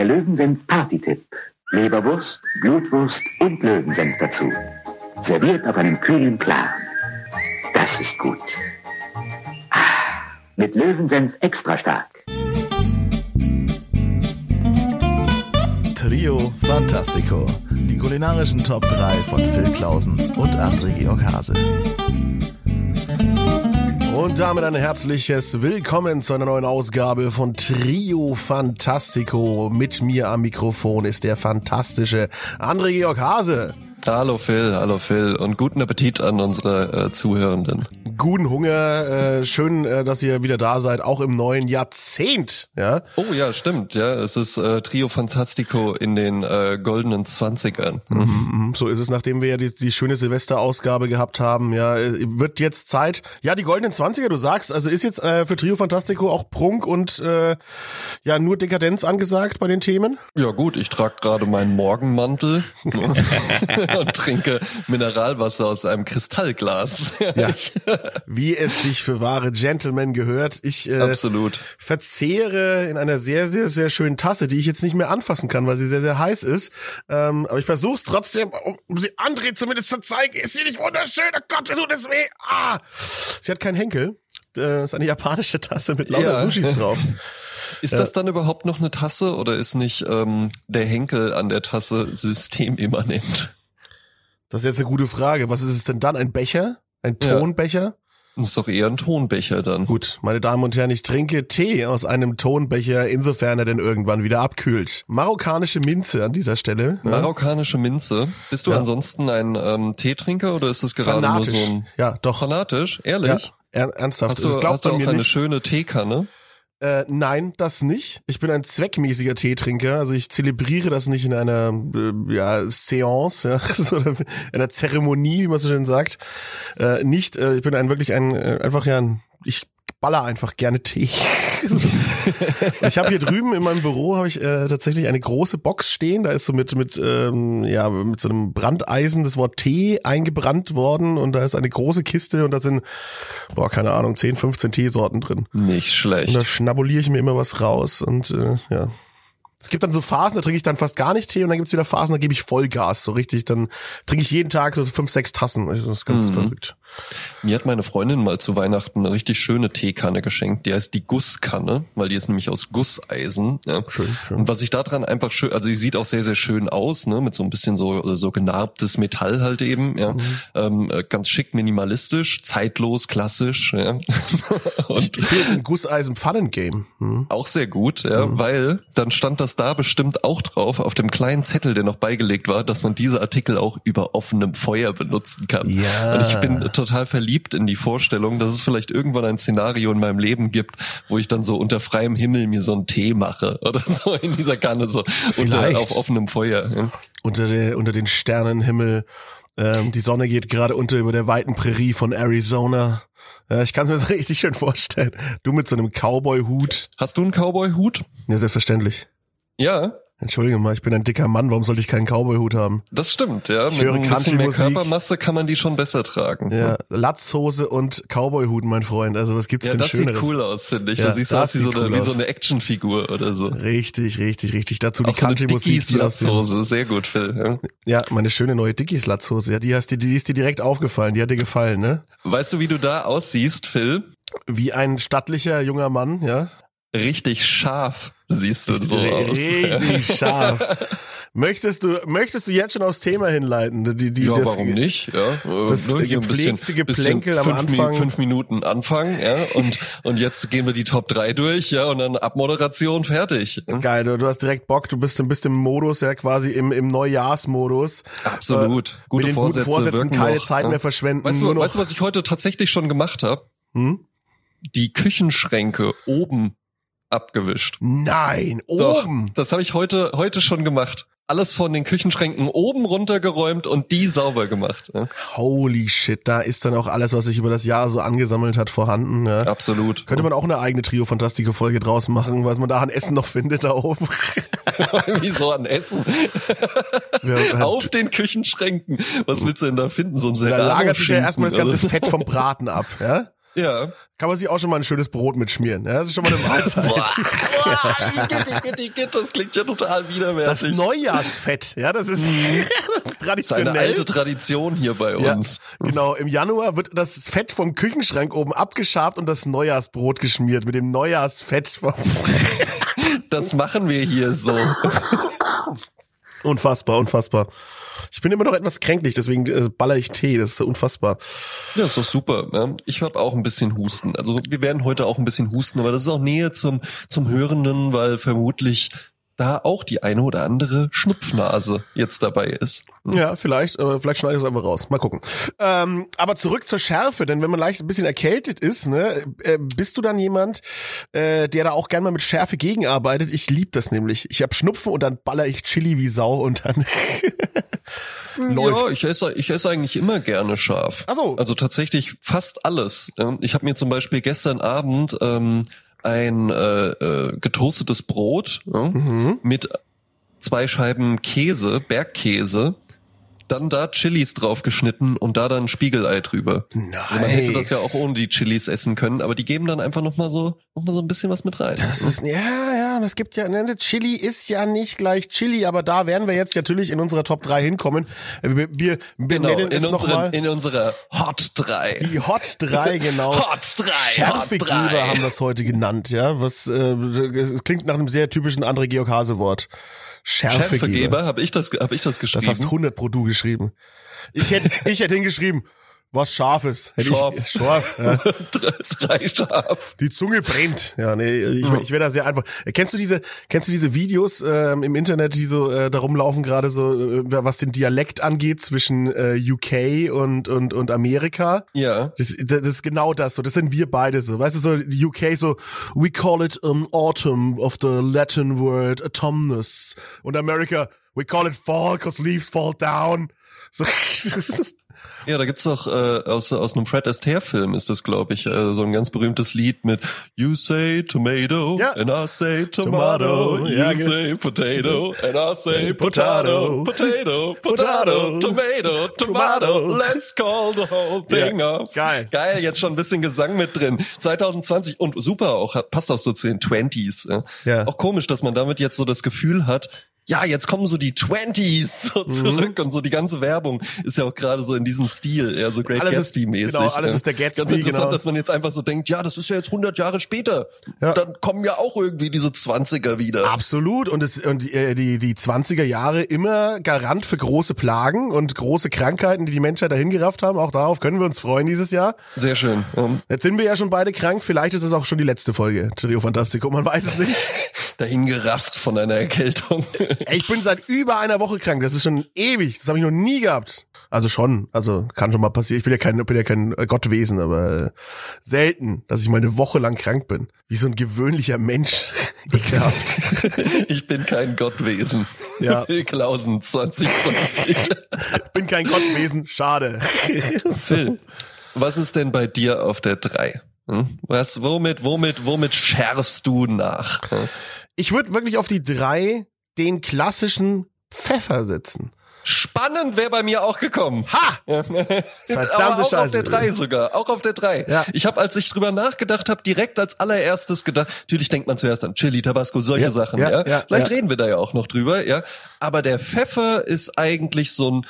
der Löwensenf Partytipp. Leberwurst, Blutwurst und Löwensenf dazu. Serviert auf einem kühlen Plan. Das ist gut. Ah, mit Löwensenf extra stark. Trio Fantastico. Die kulinarischen Top 3 von Phil Klausen und André Georg Hase. Und damit ein herzliches Willkommen zu einer neuen Ausgabe von Trio Fantastico. Mit mir am Mikrofon ist der fantastische André Georg Hase. Hallo Phil, hallo Phil und guten Appetit an unsere äh, Zuhörenden. Guten Hunger, äh, schön, äh, dass ihr wieder da seid, auch im neuen Jahrzehnt. Ja. Oh ja, stimmt, ja, es ist äh, Trio Fantastico in den äh, goldenen Zwanzigern. Mhm, mhm, so ist es, nachdem wir ja die, die schöne Silvesterausgabe gehabt haben. Ja, äh, wird jetzt Zeit. Ja, die goldenen Zwanziger, du sagst, also ist jetzt äh, für Trio Fantastico auch Prunk und äh, ja nur Dekadenz angesagt bei den Themen? Ja gut, ich trage gerade meinen Morgenmantel. und trinke Mineralwasser aus einem Kristallglas. Ja. Wie es sich für wahre Gentlemen gehört. Ich äh, Absolut. verzehre in einer sehr, sehr, sehr schönen Tasse, die ich jetzt nicht mehr anfassen kann, weil sie sehr, sehr heiß ist. Ähm, aber ich versuche es trotzdem, um sie André zumindest zu zeigen. Ist sie nicht wunderschön? Oh Gott, tut es weh. Ah! Sie hat keinen Henkel. Das ist eine japanische Tasse mit lauter ja. Sushis drauf. Ist das dann überhaupt noch eine Tasse oder ist nicht ähm, der Henkel an der Tasse systemimmanent? Das ist jetzt eine gute Frage. Was ist es denn dann? Ein Becher? Ein Tonbecher? Das ist doch eher ein Tonbecher dann. Gut, meine Damen und Herren, ich trinke Tee aus einem Tonbecher, insofern er denn irgendwann wieder abkühlt. Marokkanische Minze an dieser Stelle. Ja. Marokkanische Minze. Bist du ja. ansonsten ein ähm, Teetrinker oder ist das gerade Fanatisch. nur so ein... Ja, doch. Fanatisch? Ehrlich? Ja, ernsthaft. Hast du, hast du auch eine nicht. schöne Teekanne? Äh, nein, das nicht. Ich bin ein zweckmäßiger Teetrinker. Also ich zelebriere das nicht in einer äh, ja, Seance ja, oder einer Zeremonie, wie man so schön sagt. Äh, nicht. Äh, ich bin ein wirklich ein äh, einfach ja ein, ich baller einfach gerne Tee. ich habe hier drüben in meinem Büro habe ich äh, tatsächlich eine große Box stehen. Da ist so mit mit ähm, ja mit so einem Brandeisen das Wort Tee eingebrannt worden und da ist eine große Kiste und da sind boah keine Ahnung 10, 15 Teesorten drin. Nicht schlecht. Und da schnabuliere ich mir immer was raus und äh, ja es gibt dann so Phasen, da trinke ich dann fast gar nicht Tee und dann gibt's wieder Phasen, da gebe ich Vollgas, so richtig. Dann trinke ich jeden Tag so fünf, sechs Tassen. Das ist ganz mhm. verrückt. Mir hat meine Freundin mal zu Weihnachten eine richtig schöne Teekanne geschenkt. Die heißt die Gusskanne, weil die ist nämlich aus Gusseisen. Ja. Schön, schön. Und was ich da dran einfach schön, also die sieht auch sehr, sehr schön aus, ne, mit so ein bisschen so, so genarbtes Metall halt eben, ja. Mhm. Ähm, äh, ganz schick, minimalistisch, zeitlos, klassisch, ja. Und ich bin jetzt im Gusseisen Pfannen-Game. Mhm. Auch sehr gut, ja, mhm. weil dann stand das da bestimmt auch drauf, auf dem kleinen Zettel, der noch beigelegt war, dass man diese Artikel auch über offenem Feuer benutzen kann. Ja. Und ich bin total verliebt in die Vorstellung, dass es vielleicht irgendwann ein Szenario in meinem Leben gibt, wo ich dann so unter freiem Himmel mir so einen Tee mache oder so in dieser Kanne so unter, auf offenem Feuer. Ja. Unter, der, unter den Sternenhimmel. Ähm, die Sonne geht gerade unter über der weiten Prärie von Arizona. Ja, ich kann es mir so richtig schön vorstellen. Du mit so einem Cowboy-Hut. Hast du einen Cowboy-Hut? Ja, selbstverständlich. Ja. Entschuldige mal, ich bin ein dicker Mann, warum sollte ich keinen Cowboy-Hut haben? Das stimmt, ja. Ich Mit höre ein bisschen mehr Körpermasse kann man die schon besser tragen. Ja, Latzhose und Cowboy-Hut, mein Freund. Also was gibt's ja, denn das Schöneres? sieht cool aus, finde ich. Ja, da siehst du aus wie so, eine, cool wie so eine Actionfigur oder so. Richtig, richtig, richtig. Dazu die Country-Musik. So Latzhose, sehr gut, Phil. Ja. ja, meine schöne neue Dickies Latzhose. Ja, die hast die, die ist dir direkt aufgefallen. Die hat dir gefallen, ne? Weißt du, wie du da aussiehst, Phil? Wie ein stattlicher junger Mann, ja? Richtig scharf siehst du so aus. Richtig scharf. Möchtest du, möchtest du jetzt schon aufs Thema hinleiten? Die, die, ja, das, warum nicht? Ja, das ne, gepflegte Geplänkel am Anfang. fünf Minuten Anfang, ja, und, und jetzt gehen wir die Top 3 durch, ja, und dann Abmoderation fertig. Geil, du, du hast direkt Bock, du bist, bist im Modus, ja, quasi im, im Neujahrsmodus. Absolut. Äh, Gute mit den Vorsätze guten Vorsätzen keine noch, Zeit ja. mehr verschwenden. Weißt du, weißt du, was ich heute tatsächlich schon gemacht habe? Hm? Die Küchenschränke oben abgewischt. Nein, Doch, oben. das habe ich heute heute schon gemacht. Alles von den Küchenschränken oben runtergeräumt und die sauber gemacht. Ja. Holy shit, da ist dann auch alles, was sich über das Jahr so angesammelt hat, vorhanden. Ja. Absolut. Könnte man auch eine eigene Trio Fantastische Folge draus machen, was man da an Essen noch findet da oben. Wieso an Essen? Ja, Auf den Küchenschränken. Was willst du denn da finden? So ein Da lagert sich ja erstmal das ganze Fett vom Braten ab, ja? Ja. Kann man sich auch schon mal ein schönes Brot mitschmieren. Ja, das ist schon mal eine Mahlzeit. das klingt ja total widerwärtig. Das Neujahrsfett, ja, das ist, das ist traditionell. Das ist eine alte Tradition hier bei uns. Ja, genau, im Januar wird das Fett vom Küchenschrank oben abgeschabt und das Neujahrsbrot geschmiert mit dem Neujahrsfett. das machen wir hier so. Unfassbar, unfassbar. Ich bin immer noch etwas kränklich, deswegen äh, baller ich Tee. Das ist unfassbar. Ja, ist doch super. Ich habe auch ein bisschen Husten. Also wir werden heute auch ein bisschen husten, aber das ist auch Nähe zum zum Hörenden, weil vermutlich da auch die eine oder andere Schnupfnase jetzt dabei ist. Ja, vielleicht, äh, vielleicht schneide ich es einfach raus. Mal gucken. Ähm, aber zurück zur Schärfe, denn wenn man leicht ein bisschen erkältet ist, ne, äh, bist du dann jemand, äh, der da auch gerne mal mit Schärfe gegenarbeitet? Ich lieb das nämlich. Ich hab Schnupfen und dann baller ich Chili wie Sau und dann läuft's. Ja, ich esse, ich esse eigentlich immer gerne scharf. Ach so. Also tatsächlich fast alles. Ich habe mir zum Beispiel gestern Abend ähm, ein äh, äh, getoastetes Brot ja, mhm. mit zwei Scheiben Käse, Bergkäse, dann da Chilis drauf geschnitten und da dann Spiegelei drüber. Nice. Also man hätte das ja auch ohne die Chilis essen können, aber die geben dann einfach noch mal so noch mal so ein bisschen was mit rein. Das ist ja ja, das gibt ja ne, Chili ist ja nicht gleich Chili, aber da werden wir jetzt natürlich in unserer Top 3 hinkommen. Wir, wir, wir genau, nennen es noch mal in unserer Hot 3. Die Hot 3 genau. Hot 3. Schärfegeber haben das heute genannt, ja, was äh, es klingt nach einem sehr typischen André Georg Hase Wort. Schärfegeber. Schärfegeber, habe ich das, habe ich das geschrieben? Das hast 100 pro du geschrieben. Ich hätte, ich hätte hingeschrieben, was Scharfes. Scharf. Ich, scharf ja. drei, scharf. Die Zunge brennt. Ja, nee, ich, ich wäre da sehr einfach. Kennst du diese, kennst du diese Videos ähm, im Internet, die so äh, darum laufen gerade so, äh, was den Dialekt angeht zwischen äh, UK und und und Amerika? Ja. Das, das ist genau das. So, das sind wir beide so. Weißt du so, die UK so, we call it um, autumn of the Latin word autumnus. Und America, we call it fall, cause leaves fall down. So, ja, da gibt's doch äh, aus aus einem Fred Astaire Film ist das, glaube ich, äh, so ein ganz berühmtes Lied mit You say tomato ja. and I say tomato, tomato. you ja, say potato and I say potato, potato, potato, tomato, tomato, let's call the whole thing ja. off. Geil. Geil, jetzt schon ein bisschen Gesang mit drin. 2020 und super auch, passt auch so zu den Twenties. Äh. Ja. Auch komisch, dass man damit jetzt so das Gefühl hat, ja, jetzt kommen so die Twenties so mhm. zurück mhm. und so die ganze Werbung ist ja auch gerade so in diesem Stil, eher so Great Gatsby-mäßig. Genau, alles ja. ist der Gatsby. Ganz interessant, genau. dass man jetzt einfach so denkt, ja, das ist ja jetzt 100 Jahre später. Ja. Dann kommen ja auch irgendwie diese 20er wieder. Absolut. Und, es, und äh, die, die 20er Jahre immer Garant für große Plagen und große Krankheiten, die die Menschheit dahin gerafft haben. Auch darauf können wir uns freuen dieses Jahr. Sehr schön. Um. Jetzt sind wir ja schon beide krank. Vielleicht ist es auch schon die letzte Folge Trio Fantastico. Man weiß es nicht. dahin gerafft von einer Erkältung. ich bin seit über einer Woche krank. Das ist schon ewig. Das habe ich noch nie gehabt. Also schon, also kann schon mal passieren. Ich bin ja kein, bin ja kein Gottwesen, aber äh, selten, dass ich mal eine Woche lang krank bin. Wie so ein gewöhnlicher Mensch. Ekelhaft. ich bin kein Gottwesen. Ja. Klausen 2020. ich bin kein Gottwesen. Schade. Phil, was ist denn bei dir auf der 3? Hm? Was, womit, womit, womit schärfst du nach? Hm? Ich würde wirklich auf die drei den klassischen Pfeffer setzen. Spannend wäre bei mir auch gekommen. Ha! Verdammte auch Scheiße. auf der 3 sogar. Auch auf der 3. Ja. Ich habe, als ich drüber nachgedacht habe, direkt als allererstes gedacht, natürlich denkt man zuerst an Chili, Tabasco, solche ja, Sachen. Ja, ja. ja Vielleicht reden wir da ja auch noch drüber. ja. Aber der Pfeffer ist eigentlich so ein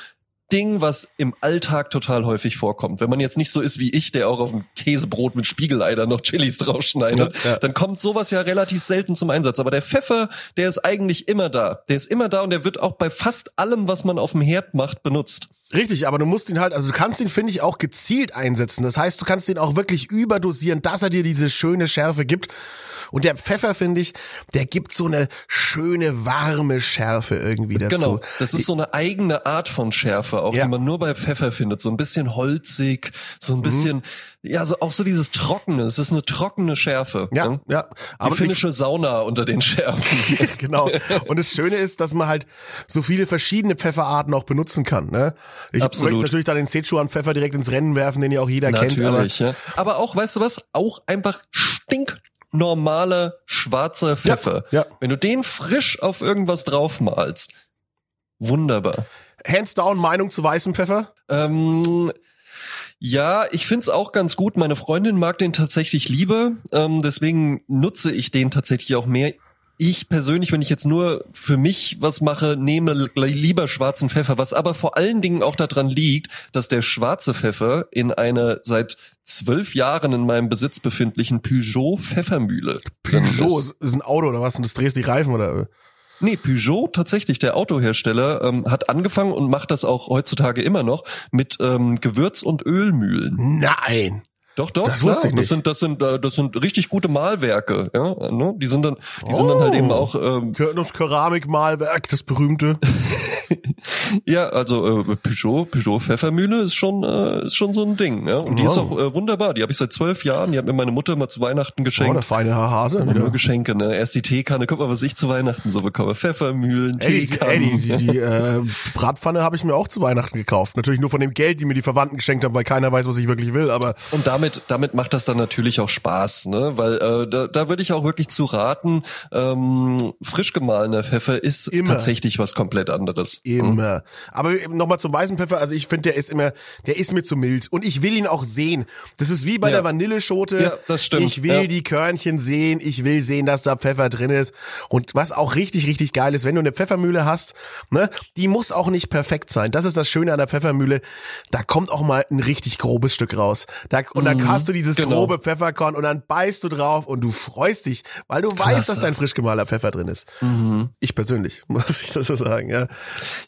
Ding, was im Alltag total häufig vorkommt. Wenn man jetzt nicht so ist wie ich, der auch auf ein Käsebrot mit Spiegelei dann noch Chilis draufschneidet, ja, ja. dann kommt sowas ja relativ selten zum Einsatz. Aber der Pfeffer, der ist eigentlich immer da. Der ist immer da und der wird auch bei fast allem, was man auf dem Herd macht, benutzt. Richtig, aber du musst ihn halt, also du kannst ihn, finde ich, auch gezielt einsetzen. Das heißt, du kannst ihn auch wirklich überdosieren, dass er dir diese schöne Schärfe gibt. Und der Pfeffer, finde ich, der gibt so eine schöne, warme Schärfe irgendwie dazu. Genau, das ist so eine eigene Art von Schärfe, auch Ja. die man nur bei Pfeffer findet. So ein bisschen holzig, so ein bisschen, ja, so auch so dieses Trockene. Es ist eine trockene Schärfe. Ja, ne? ja. Die Aber finnische Sauna unter den Schärfen. genau. Und das Schöne ist, dass man halt so viele verschiedene Pfefferarten auch benutzen kann. Ne? Ich Absolut. möchte natürlich da den Sichuan-Pfeffer direkt ins Rennen werfen, den ja auch jeder kennt. Aber Natürlich, ja. Aber auch, weißt du was? Auch einfach stinknormaler schwarzer Pfeffer. ja. Wenn du den frisch auf irgendwas draufmalst, wunderbar. hands down Meinung zu weißem Pfeffer? Ähm, Ja, ich find's auch ganz gut. Meine Freundin mag den tatsächlich lieber. Ähm, deswegen nutze ich den tatsächlich auch mehr. Ich persönlich, wenn ich jetzt nur für mich was mache, nehme lieber schwarzen Pfeffer, was aber vor allen Dingen auch daran liegt, dass der schwarze Pfeffer in einer seit zwölf Jahren in meinem Besitz befindlichen Peugeot Pfeffermühle. Peugeot ist. ist ein Auto oder was? Und das drehst die Reifen oder? Nee, Peugeot, tatsächlich, der Autohersteller, ähm, hat angefangen und macht das auch heutzutage immer noch mit ähm, Gewürz- und Ölmühlen. Nein. Doch, doch, Das klar. wusste ich nicht. Das sind, das sind, äh, das sind richtig gute Malwerke, ja. Ne? Die sind dann, die sind dann halt Oh. eben auch, ähm, Das Keramikmalwerk, das berühmte. ja, also äh, Peugeot, Peugeot Pfeffermühle ist schon, äh, ist schon so ein Ding, ja. Und die ist Wow. auch äh, wunderbar. Die habe ich seit zwölf Jahren. Die hat mir meine Mutter mal zu Weihnachten Oh, geschenkt. der feine Hase. Wieder. nur Geschenke, ne? Erst die Teekanne, guck mal, was ich zu Weihnachten so bekomme. Pfeffermühlen, Ey, die, Teekannen. ey, die, die, die äh, Bratpfanne habe ich mir auch zu Weihnachten gekauft. Natürlich nur von dem Geld, die mir die Verwandten geschenkt haben, weil keiner weiß, was ich wirklich will. Aber Und damit, damit macht das dann natürlich auch Spaß, ne? Weil äh, da, da würde ich auch wirklich zu raten, ähm, frisch gemahlener Pfeffer ist Immer. tatsächlich was komplett anderes. immer. Aber nochmal zum weißen Pfeffer. Also ich finde, der ist immer, der ist mir zu mild. Und ich will ihn auch sehen. Das ist wie bei Ja. der Vanilleschote. Ja, das stimmt. Ich will Ja. die Körnchen sehen. Ich will sehen, dass da Pfeffer drin ist. Und was auch richtig, richtig geil ist, wenn du eine Pfeffermühle hast, ne, die muss auch nicht perfekt sein. Das ist das Schöne an der Pfeffermühle. Da kommt auch mal ein richtig grobes Stück raus. Da, und dann hast du dieses genau. grobe Pfefferkorn und dann beißt du drauf und du freust dich, weil du weißt, dass dein frisch gemahlener Pfeffer drin ist. Ich persönlich, muss ich das so sagen, ja.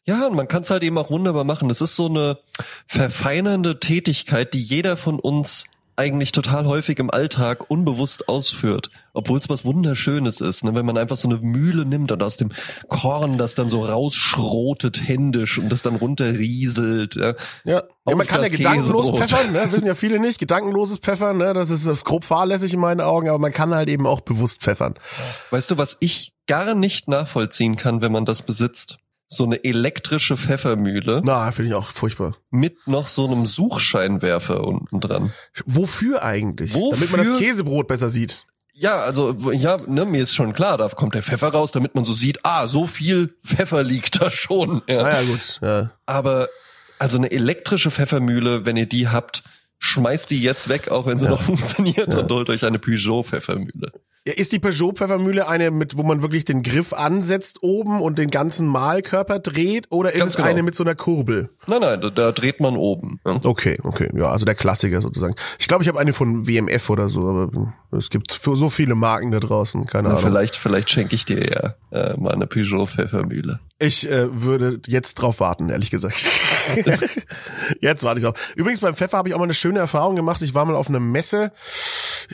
Ja, und man kann es halt eben auch wunderbar machen. Das ist so eine verfeinernde Tätigkeit, die jeder von uns eigentlich total häufig im Alltag unbewusst ausführt, obwohl es was Wunderschönes ist, ne? wenn man einfach so eine Mühle nimmt und aus dem Korn das dann so rausschrotet händisch und das dann runterrieselt. Ja, Ja, ja man kann ja gedankenlos Käsebrot. pfeffern, ne? wissen ja viele nicht. Gedankenloses Pfeffern, ne? das ist äh, grob fahrlässig in meinen Augen, aber man kann halt eben auch bewusst pfeffern. Weißt du, was ich gar nicht nachvollziehen kann, wenn man das besitzt? So eine elektrische Pfeffermühle Na, finde ich auch furchtbar. mit noch so einem Suchscheinwerfer unten dran. Wofür eigentlich? Wofür? Damit man das Käsebrot besser sieht. Ja, also ja, ne, mir ist schon klar, da kommt der Pfeffer raus, damit man so sieht, ah, so viel Pfeffer liegt da schon. Ja. Naja, gut. Ja. Aber also eine elektrische Pfeffermühle, wenn ihr die habt, schmeißt die jetzt weg, auch wenn sie noch funktioniert und holt euch eine Peugeot Pfeffermühle. Ja, Ist die Peugeot-Pfeffermühle eine, mit, wo man wirklich den Griff ansetzt oben und den ganzen Mahlkörper dreht? Oder ist Ganz es genau. eine mit so einer Kurbel? Nein, nein, da, da dreht man oben. Ja. Okay, okay. Ja, also der Klassiker sozusagen. Ich glaube, ich habe eine von WMF oder so, aber es gibt so viele Marken da draußen, keine Na, Ahnung. vielleicht, vielleicht schenke ich dir ja äh, mal eine Peugeot Pfeffermühle. Ich äh, würde jetzt drauf warten, ehrlich gesagt. jetzt warte ich drauf. Übrigens, beim Pfeffer habe ich auch mal eine schöne Erfahrung gemacht. Ich war mal auf einer Messe.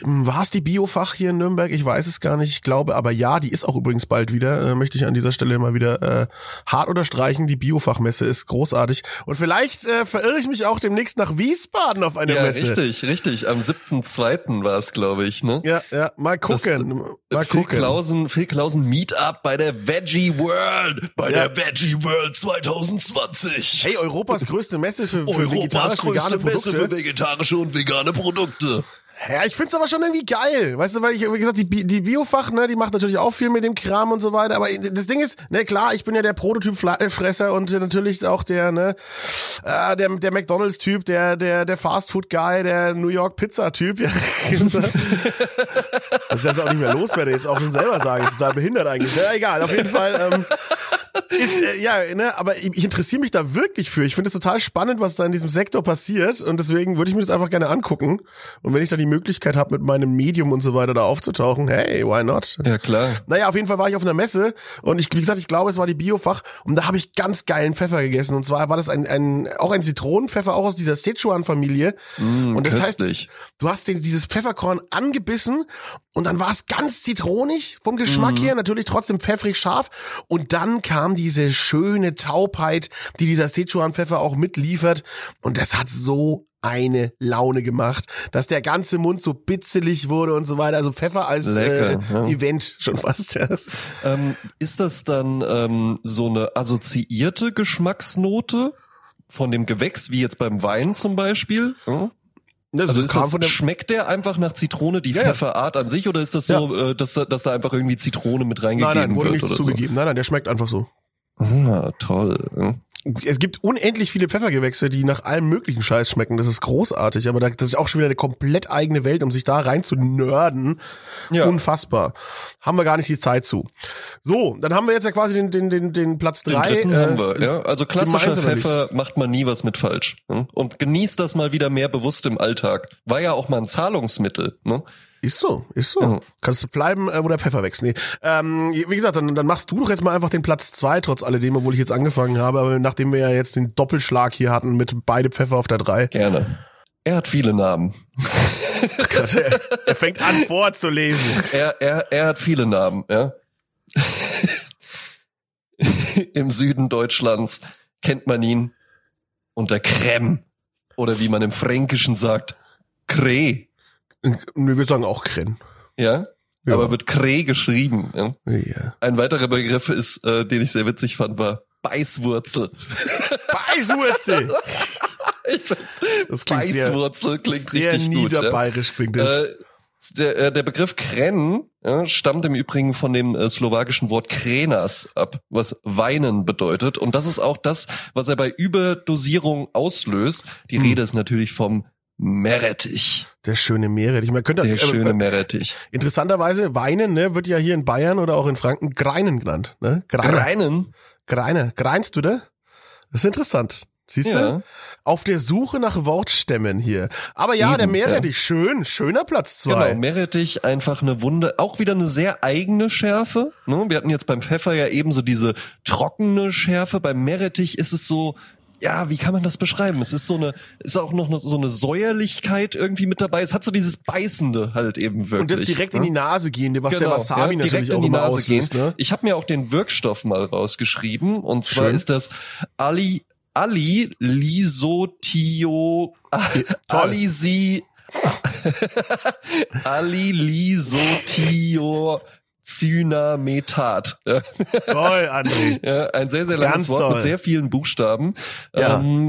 War es die Biofach hier in Nürnberg? Ich weiß es gar nicht. Ich glaube, aber ja, die ist auch übrigens bald wieder. Äh, möchte ich an dieser Stelle mal wieder äh, hart unterstreichen. Die Biofachmesse ist großartig. Und vielleicht äh, verirre ich mich auch demnächst nach Wiesbaden auf eine Ja, Messe. richtig, richtig. Am 7.2. war es, glaube ich, ne? Ja, ja, mal gucken. mal Phil gucken. Klausen, Phil Klausen Meetup bei der Veggie World, bei Ja. der Veggie World 2020. Hey, Europas größte Messe für, für Europas größte Messe Produkte. für vegetarische und vegane Produkte. Ja, ich find's aber schon irgendwie geil. Weißt du, weil ich, wie gesagt, die, die Biofach, ne, die macht natürlich auch viel mit dem Kram und so weiter. Aber das Ding ist, ne, klar, ich bin ja der Prototyp-Fresser und natürlich auch der, ne, äh, der, der McDonalds-Typ, der, der, der Fastfood-Guy, der New York-Pizza-Typ. Ja. das ist jetzt auch nicht mehr loswerde, jetzt auch schon selber sagen. Das ist total behindert eigentlich. Ja, egal, auf jeden Fall. Ähm, ist, äh, ja, ne, aber ich, ich interessiere mich da wirklich für. Ich finde es total spannend, was da in diesem Sektor passiert und deswegen würde ich mir das einfach gerne angucken. Und wenn ich da die Möglichkeit habe, mit meinem Medium und so weiter da aufzutauchen, hey, why not? Ja, klar. Naja, auf jeden Fall war ich auf einer Messe und ich, wie gesagt, ich glaube, es war die Biofach und da habe ich ganz geilen Pfeffer gegessen. Und zwar war das ein, ein auch ein Zitronenpfeffer, auch aus dieser Sichuan-Familie. Mm, und das heißt, köstlich. du hast den, dieses Pfefferkorn angebissen und dann war es ganz zitronig vom Geschmack her, natürlich trotzdem pfeffrig scharf. Und dann kam diese schöne Taubheit, die dieser Sichuan-Pfeffer auch mitliefert. Und das hat so eine Laune gemacht, dass der ganze Mund so bitzelig wurde und so weiter. Also Pfeffer als Lecker, äh, ja. Event schon fast. Ja. Ähm, ist das dann ähm, so eine assoziierte Geschmacksnote von dem Gewächs, wie jetzt beim Wein zum Beispiel? Hm? Das Also ist kam das, schmeckt der einfach nach Zitrone, die Ja, ja. Pfefferart an sich, oder ist das so, äh, dass, da- dass da einfach irgendwie Zitrone mit Nein, reingegeben nein, wurde wird nichts zugegeben. Nein, nein, der schmeckt einfach so. Ah, toll. Ja. es gibt unendlich viele Pfeffergewächse, die nach allem möglichen Scheiß schmecken. Das ist großartig, aber das ist auch schon wieder eine komplett eigene Welt, um sich da rein zu nörden. Ja. Unfassbar. Haben wir gar nicht die Zeit zu. So, dann haben wir jetzt ja quasi den, den, den, den Platz Den drei. dritten äh, haben wir, ja. Also klassischer Pfeffer macht man nie was mit falsch. Ne? Und genießt das mal wieder mehr bewusst im Alltag. War ja auch mal ein Zahlungsmittel. Ne? Ist so, ist so. Mhm. Kannst du bleiben, äh, wo der Pfeffer wächst. Nee. Ähm, wie gesagt, dann, dann machst du doch jetzt mal einfach den Platz zwei, trotz alledem, obwohl ich jetzt angefangen habe. Aber nachdem wir ja jetzt den Doppelschlag hier hatten mit beide Pfeffer auf der drei. Gerne. Er hat viele Namen. er, er fängt an vorzulesen. Er, er, er hat viele Namen, ja. Im Süden Deutschlands kennt man ihn unter Creme. Oder wie man im Fränkischen sagt, Kreh. Wir würden sagen auch Krenn. Ja? Ja. Aber wird Kreh geschrieben. Ja? Ja. Ein weiterer Begriff ist, äh, den ich sehr witzig fand, war Beißwurzel. Beißwurzel. Das klingt sehr, Beißwurzel klingt sehr richtig gut. Ja? klingt das. Äh, der, äh, der Begriff Kren ja, stammt im Übrigen von dem äh, slowakischen Wort Krenas ab, was weinen bedeutet. Und das ist auch das, was er bei Überdosierung auslöst. Die Hm. Rede ist natürlich vom Meerrettich. der schöne Meerrettich. Man könnte Der äh, schöne äh, Meerrettich. interessanterweise Weinen, ne, wird ja hier in Bayern oder auch in Franken Greinen genannt, ne? Greiner. Greinen? Greiner. Greinst du da? Das ist interessant. Siehst Ja. du? Auf der Suche nach Wortstämmen hier. Aber ja, Eben, der ja. Meerrettich, schön, schöner Platz zwei. Genau, Meerrettich einfach eine Wunde, auch wieder eine sehr eigene Schärfe. Ne? Wir hatten jetzt beim Pfeffer ja ebenso diese trockene Schärfe. Beim Meerrettich ist es so, ja, wie kann man das beschreiben? Es ist so eine, ist auch noch so eine Säuerlichkeit irgendwie mit dabei. Es hat so dieses Beißende halt eben wirklich. Und das direkt in ne? die Nase gehende, was der Genau, Wasabi ja, natürlich direkt auch in die Nase gehen. auslöst, ne? Ich habe mir auch den Wirkstoff mal rausgeschrieben und zwar Schön. ist das Ali Ali Lisotio toll. Alisi Ali Lisotio Cynametat. Ja, Toll, André. ja, ein sehr, sehr langes Ganz Wort toll. mit sehr vielen Buchstaben. Ja. Ähm,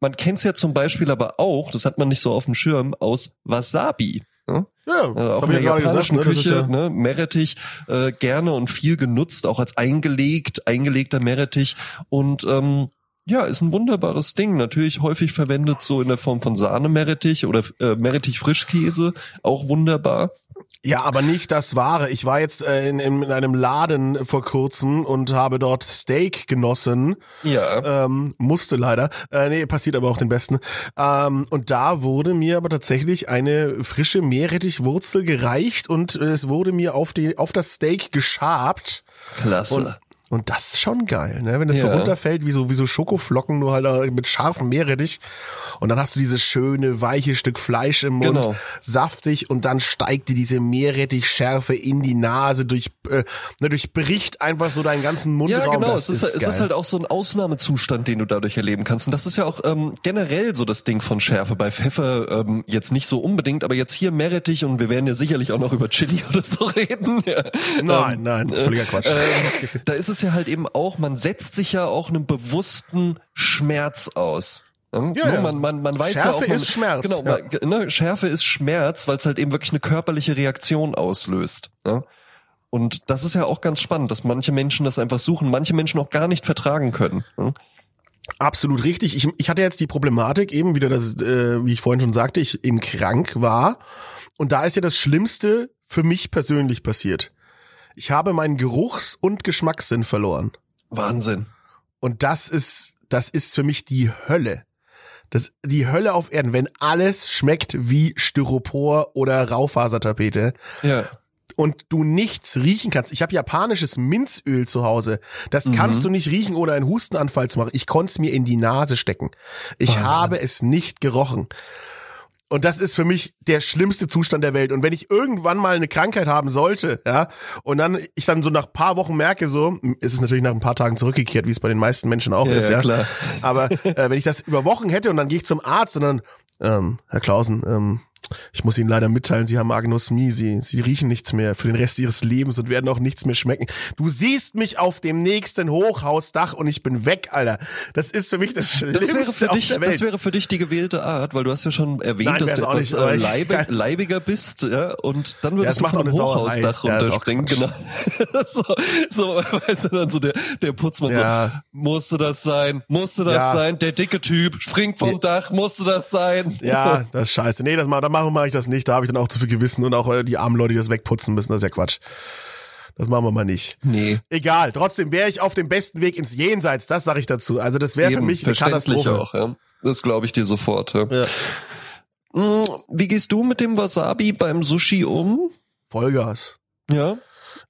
man kennt es ja zum Beispiel aber auch, das hat man nicht so auf dem Schirm, aus Wasabi. Ja? Ja, Also auch in der japanischen gesagt, ne, Küche, ja- ne, Meerrettich, äh, gerne und viel genutzt, auch als eingelegt, eingelegter Meerrettich und ähm, ja, ist ein wunderbares Ding. Natürlich häufig verwendet so in der Form von Sahne-Meerrettich oder äh, Meerrettich-Frischkäse, auch wunderbar. Ja, aber nicht das Wahre. Ich war jetzt äh, in, in einem Laden vor kurzem und habe dort Steak genossen. Ja, Ähm, musste leider. Äh, nee, passiert aber auch den Besten. Ähm, und da wurde mir aber tatsächlich eine frische Meerrettichwurzel gereicht und es wurde mir auf, die, auf das Steak geschabt. klasse. Und, und das ist schon geil, ne? Wenn das so Ja. runterfällt wie so, wie so Schokoflocken, nur halt äh, mit scharfem Meerrettich. Und dann hast du dieses schöne, weiche Stück Fleisch im Mund, Genau. saftig und dann steigt dir diese Meerrettichschärfe in die Nase, durch, äh, ne, durchbricht einfach so deinen ganzen Mundraum. Ja, genau. Das Es ist, es geil. ist halt auch so ein Ausnahmezustand, den du dadurch erleben kannst. Und das ist ja auch ähm, generell so das Ding von Schärfe. Bei Pfeffer ähm, jetzt nicht so unbedingt, aber jetzt hier Meerrettich und wir werden ja sicherlich auch noch über Chili oder so reden. Ja. Nein, Ähm, nein, völliger Quatsch. ähm, da ist es ja halt eben auch, man setzt sich ja auch einem bewussten Schmerz aus. Ja, Ja, ne, ja. Man, man, man weiß ja Schärfe auch, man, ist Schmerz, Genau, ja. man, ne, Schärfe ist Schmerz, weil es halt eben wirklich eine körperliche Reaktion auslöst. Ja? Und das ist ja auch ganz spannend, dass manche Menschen das einfach suchen, manche Menschen auch gar nicht vertragen können. Ja? Absolut richtig. Ich, ich hatte jetzt die Problematik eben wieder, dass, äh, wie ich vorhin schon sagte, ich eben krank war. Und da ist ja das Schlimmste für mich persönlich passiert. Ich habe meinen Geruchs- und Geschmackssinn verloren. Wahnsinn. Und das ist, das ist für mich die Hölle. Das, die Hölle auf Erden, wenn alles schmeckt wie Styropor oder Raufasertapete Ja. und du nichts riechen kannst. Ich habe japanisches Minzöl zu Hause. Das kannst du nicht riechen, ohne einen Hustenanfall zu machen. Ich konnte es mir in die Nase stecken. Ich Wahnsinn. habe es nicht gerochen. Und das ist für mich der schlimmste Zustand der Welt. Und wenn ich irgendwann mal eine Krankheit haben sollte, ja, und dann ich dann so nach paar Wochen merke, so, ist es natürlich nach ein paar Tagen zurückgekehrt, wie es bei den meisten Menschen auch Ja, ist, ja, ja. klar. Aber äh, wenn ich das über Wochen hätte und dann gehe ich zum Arzt und dann, ähm, Herr Klausen, ähm, Ich muss Ihnen leider mitteilen, Sie haben Agnosmie. Sie, Sie riechen nichts mehr für den Rest Ihres Lebens und werden auch nichts mehr schmecken. Du siehst mich auf dem nächsten Hochhausdach und ich bin weg, Alter. Das ist für mich das Schlimmste Das wäre, für dich, das wäre für dich die gewählte Art, weil du hast ja schon erwähnt, Nein, dass du etwas nicht, äh, kein- leibiger bist, ja, und dann Ja, würdest das du macht Sauerei. Hochhausdach Ja, runterspringen, genau. so, so, weißt du, dann so der, der Putzmann Ja. so, musste das sein, musste das Ja. sein, der dicke Typ springt vom Dach, musste das sein. Ja, das ist scheiße. Nee, das mach, da mache mach ich das nicht. Da habe ich dann auch zu viel Gewissen und auch äh, die armen Leute, die das wegputzen müssen. Das ist ja Quatsch. Das machen wir mal nicht. Nee. Egal, trotzdem wäre ich auf dem besten Weg ins Jenseits, das sage ich dazu. Also das wäre für mich eine Katastrophe. auch, ja. Das glaube ich dir sofort. Ja. Ja. Mm, Wie gehst du mit dem Wasabi beim Sushi um? Vollgas. Ja.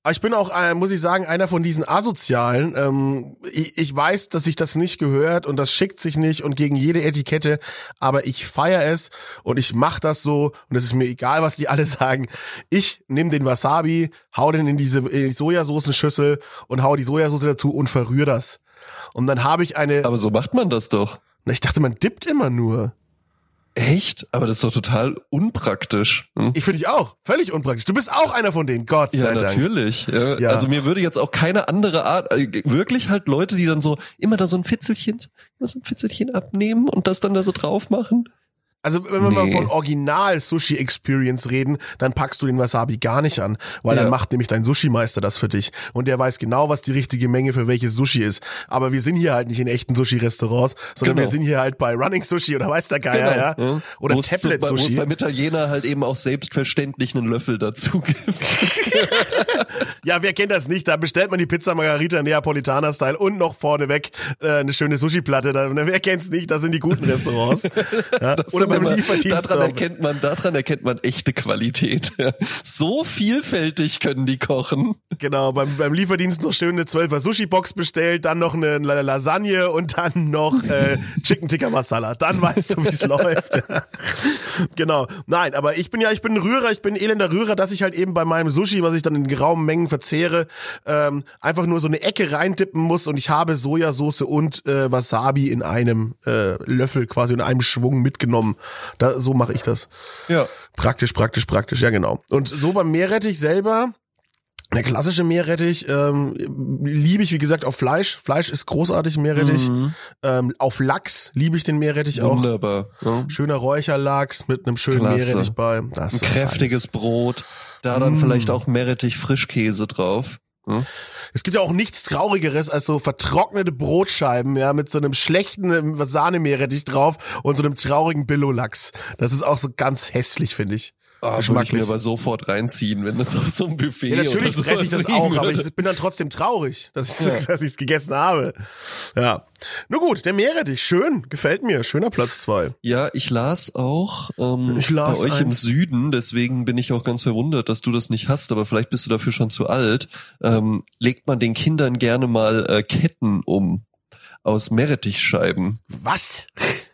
Aber ich bin auch, äh, muss ich sagen, einer von diesen Asozialen. Ähm, ich, ich weiß, dass sich das nicht gehört und das schickt sich nicht und gegen jede Etikette, aber ich feier es und ich mach das so und es ist mir egal, was die alle sagen. Ich nehme den Wasabi, hau den in diese in die Sojasoßenschüssel und hau die Sojasauce dazu und verrühre das. Und dann habe ich eine. Aber so macht man das doch. Na, ich dachte, man dippt immer nur. Echt? Aber das ist doch total unpraktisch. Hm? Ich finde ich auch. Völlig unpraktisch. Du bist auch einer von denen. Gott Ja, sei Dank. natürlich. Ja. Ja. Also mir würde jetzt auch keine andere Art, äh, wirklich halt Leute, die dann so immer da so ein Fitzelchen, immer so ein Fitzelchen abnehmen und das dann da so drauf machen. Also wenn wir mal Nee. von Original Sushi Experience reden, dann packst du den Wasabi gar nicht an, weil Ja. dann macht nämlich dein Sushi Meister das für dich und der weiß genau, was die richtige Menge für welches Sushi ist. Aber wir sind hier halt nicht in echten Sushi Restaurants, sondern Genau. wir sind hier halt bei Running Sushi oder weiß der Geier, ja? ja. Oder Wo es Tablet zu- Wo es Sushi. beim Italiener halt eben auch selbstverständlich einen Löffel dazu gibt. Ja, wer kennt das nicht? Da bestellt man die Pizza Margarita Neapolitaner Style und noch vorneweg äh, eine schöne Sushi Platte. Da, wer kennt's nicht? Das sind die guten Restaurants. Ja? Oder beim immer- Lieferdienst. Daran erkennt man, daran erkennt man echte Qualität. So vielfältig können die kochen. Genau, beim, beim Lieferdienst noch schön eine 12er Sushi-Box bestellt, dann noch eine La- Lasagne und dann noch äh, Chicken Tikka Masala. Dann weißt du, wie es läuft. genau. Nein, aber ich bin ja, ich bin ein Rührer, ich bin ein elender Rührer, dass ich halt eben bei meinem Sushi, was ich dann in geraumen Mengen verzehre, ähm, einfach nur so eine Ecke reindippen muss und ich habe Sojasauce und äh, Wasabi in einem äh, Löffel quasi in einem Schwung mitgenommen. Da, so mache ich das. Ja. Praktisch, praktisch, praktisch, ja genau. Und so beim Meerrettich selber, der klassische Meerrettich ähm, liebe ich, wie gesagt, auf Fleisch. Fleisch ist großartig Meerrettich. Ähm, auf Lachs liebe ich den Meerrettich auch. Wunderbar. Ja. Schöner Räucherlachs mit einem schönen Klasse. Meerrettich bei. Das Ein ist kräftiges Brot. Da dann Mm. vielleicht auch Meerrettich Frischkäse drauf. Ja. Es gibt ja auch nichts Traurigeres als so vertrocknete Brotscheiben, ja, mit so einem schlechten ähm, Sahnemeerrettich drauf und so einem traurigen Billo-Lachs. Das ist auch so ganz hässlich, finde ich. Würde ich Geschmacklich. mir aber sofort reinziehen, wenn das auf so einem Buffet Ja, natürlich oder fresse ich das auch, liegen aber würde. ich bin dann trotzdem traurig, dass, ich es gegessen habe. Ja. Nur gut, der Meerrettich, schön, gefällt mir, schöner Platz zwei. Ja, ich las auch ähm, Ich las bei euch im eins. Süden, deswegen bin ich auch ganz verwundert, dass du das nicht hast, aber vielleicht bist du dafür schon zu alt. Ähm, legt man den Kindern gerne mal äh, Ketten um aus Meerrettichscheiben. Was?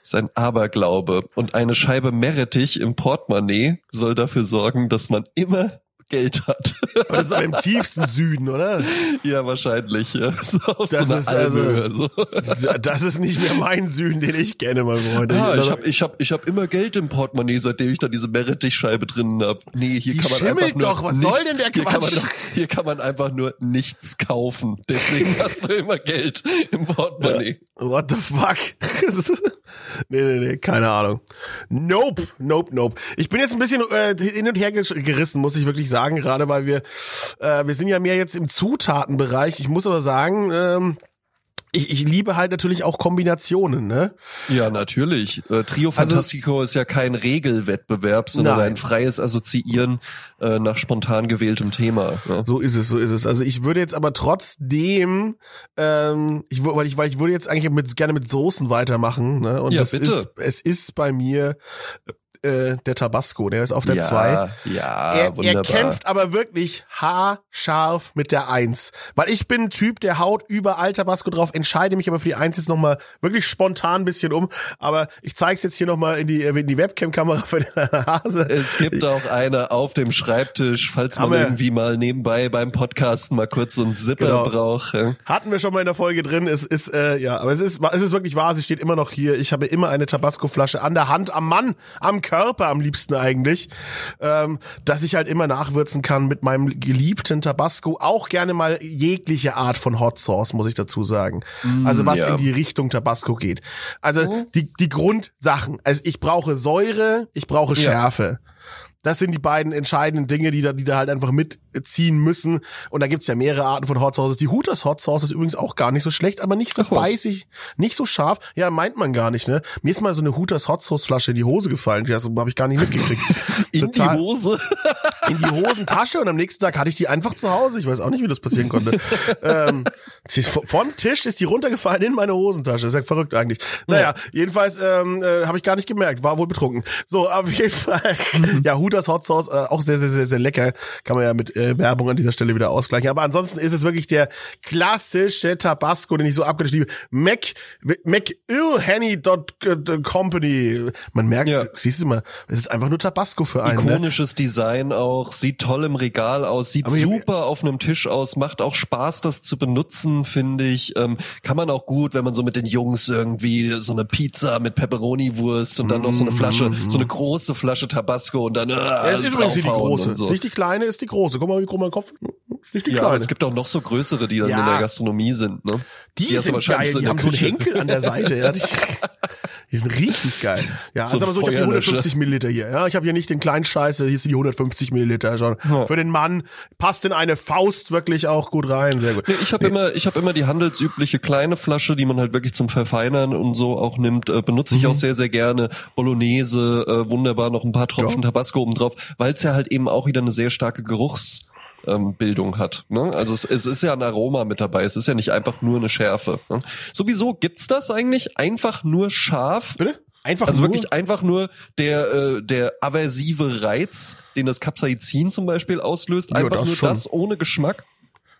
Das ist ein Aberglaube. Und eine Scheibe Meerrettich im Portemonnaie soll dafür sorgen, dass man immer Geld hat. Aber das ist im tiefsten Süden, oder? ja, wahrscheinlich. Ja. So auf Das so einer ist also-. So. Das ist nicht mehr mein Süden, den ich kenne, mein Freund. Ah, Also, ich habe ich hab, ich hab immer Geld im Portemonnaie, seitdem ich da diese Meerrettichscheibe drinnen hab. Nee, hier Die kann man schimmelt einfach nur doch, was nichts, soll denn der hier kann, man, hier kann man einfach nur nichts kaufen. Deswegen hast du immer Geld im Portemonnaie. What the fuck? nee, nee, nee, keine Ahnung. Nope, nope, nope. Ich bin jetzt ein bisschen äh, hin und her gerissen, muss ich wirklich sagen, gerade weil wir, äh, wir sind ja mehr jetzt im Zutatenbereich. Ich muss aber sagen, ähm, ich, ich liebe halt natürlich auch Kombinationen, ne? Ja, natürlich. Äh, Trio Fantastico ist ja kein Regelwettbewerb, sondern Nein. ein freies Assoziieren äh, nach spontan gewähltem Thema. Ja. So ist es, so ist es. Also ich würde jetzt aber trotzdem, ähm, ich, weil ich, weil ich würde jetzt eigentlich mit, gerne mit Soßen weitermachen, ne? Und Ja, das bitte. ist, es ist bei mir äh, der Tabasco, der ist auf der ja, 2. Ja, er, er wunderbar. kämpft aber wirklich haarscharf mit der Eins. Weil ich bin ein Typ, der haut überall Tabasco drauf, entscheide mich aber für die Eins jetzt nochmal wirklich spontan ein bisschen um. Aber ich zeige es jetzt hier nochmal in die, in die Webcam-Kamera für den Hase. Es gibt auch eine auf dem Schreibtisch, falls man irgendwie mal nebenbei beim Podcasten mal kurz so einen Zipper Genau. braucht. Ja. Hatten wir schon mal in der Folge drin. Es ist, äh, ja, aber es ist, es ist wirklich wahr. Sie steht immer noch hier. Ich habe immer eine Tabasco-Flasche an der Hand, am Mann, am Körper. Körper am liebsten eigentlich, ähm, dass ich halt immer nachwürzen kann mit meinem geliebten Tabasco. Auch gerne mal jegliche Art von Hot Sauce, muss ich dazu sagen. also was ja. in die Richtung Tabasco geht. Also die, die Grundsachen. Also ich brauche Säure, ich brauche Schärfe. Das sind die beiden entscheidenden Dinge, die da, die da halt einfach mitziehen müssen. Und da gibt's ja mehrere Arten von Hot Sauces. Die Hooters Hot Sauce ist übrigens auch gar nicht so schlecht, aber nicht so Ach beißig, nicht so scharf. Ja, meint man gar nicht, ne? Mir ist mal so eine Hooters Hot Sauce Flasche in die Hose gefallen. Das habe ich gar nicht mitgekriegt. In die Hose. In die Hosentasche und am nächsten Tag hatte ich die einfach zu Hause. Ich weiß auch nicht, wie das passieren konnte. ähm, vom Tisch ist die runtergefallen in meine Hosentasche. ist ja verrückt eigentlich. Naja, jedenfalls ähm, äh, habe ich gar nicht gemerkt, war wohl betrunken. So, auf jeden Fall. ja, Hooters Hot Sauce, äh, auch sehr, sehr, sehr, sehr lecker. Kann man ja mit äh, Werbung an dieser Stelle wieder ausgleichen. Aber ansonsten ist es wirklich der klassische Tabasco, den ich so abgöttisch liebe. Mac, McIlhenny.company. Man merkt, Ja. siehst du mal, es ist einfach nur Tabasco für einen. Ne? Ikonisches Design auch, sieht toll im Regal aus, sieht Aber super auf einem Tisch aus, macht auch Spaß, das zu benutzen, finde ich. Ähm, kann man auch gut, wenn man so mit den Jungs irgendwie so eine Pizza mit Pepperoni-Wurst und dann noch so eine Flasche, so eine große Flasche Tabasco und dann äh, Ja, ist übrigens die große. so. ist nicht die kleine, ist die große. Guck mal, wie groß mein Kopf. Ist nicht die Ja, kleine. es gibt auch noch so größere, die dann Ja. in der Gastronomie sind. Ne? die, du sind geil, so die haben so einen. Henkel an der Seite. Ja. Die, die sind richtig geil. Ja, So also aber so, ich habe die Feuerlöscher. 150 Milliliter hier. Ja, ich habe hier nicht den kleinen Scheiße, hier sind die 150 Milliliter schon. Für den Mann passt in eine Faust wirklich auch gut rein. Sehr gut. Nee, ich habe immer, ich habe immer die handelsübliche kleine Flasche, die man halt wirklich zum Verfeinern und so auch nimmt, äh, benutze Mhm. ich auch sehr, sehr gerne. Bolognese, äh, wunderbar, noch ein paar Tropfen Ja. Tabasco oben drauf, weil es ja halt eben auch wieder eine sehr starke Geruchs ähm, Bildung hat. Ne? Also es, es ist ja ein Aroma mit dabei. Es ist ja nicht einfach nur eine Schärfe. Ne? Sowieso gibt's das eigentlich einfach nur scharf. Bitte? Einfach Also nur, wirklich einfach nur der äh, der aversive Reiz, den das Capsaicin zum Beispiel auslöst, Ja, einfach das nur schon. das ohne Geschmack.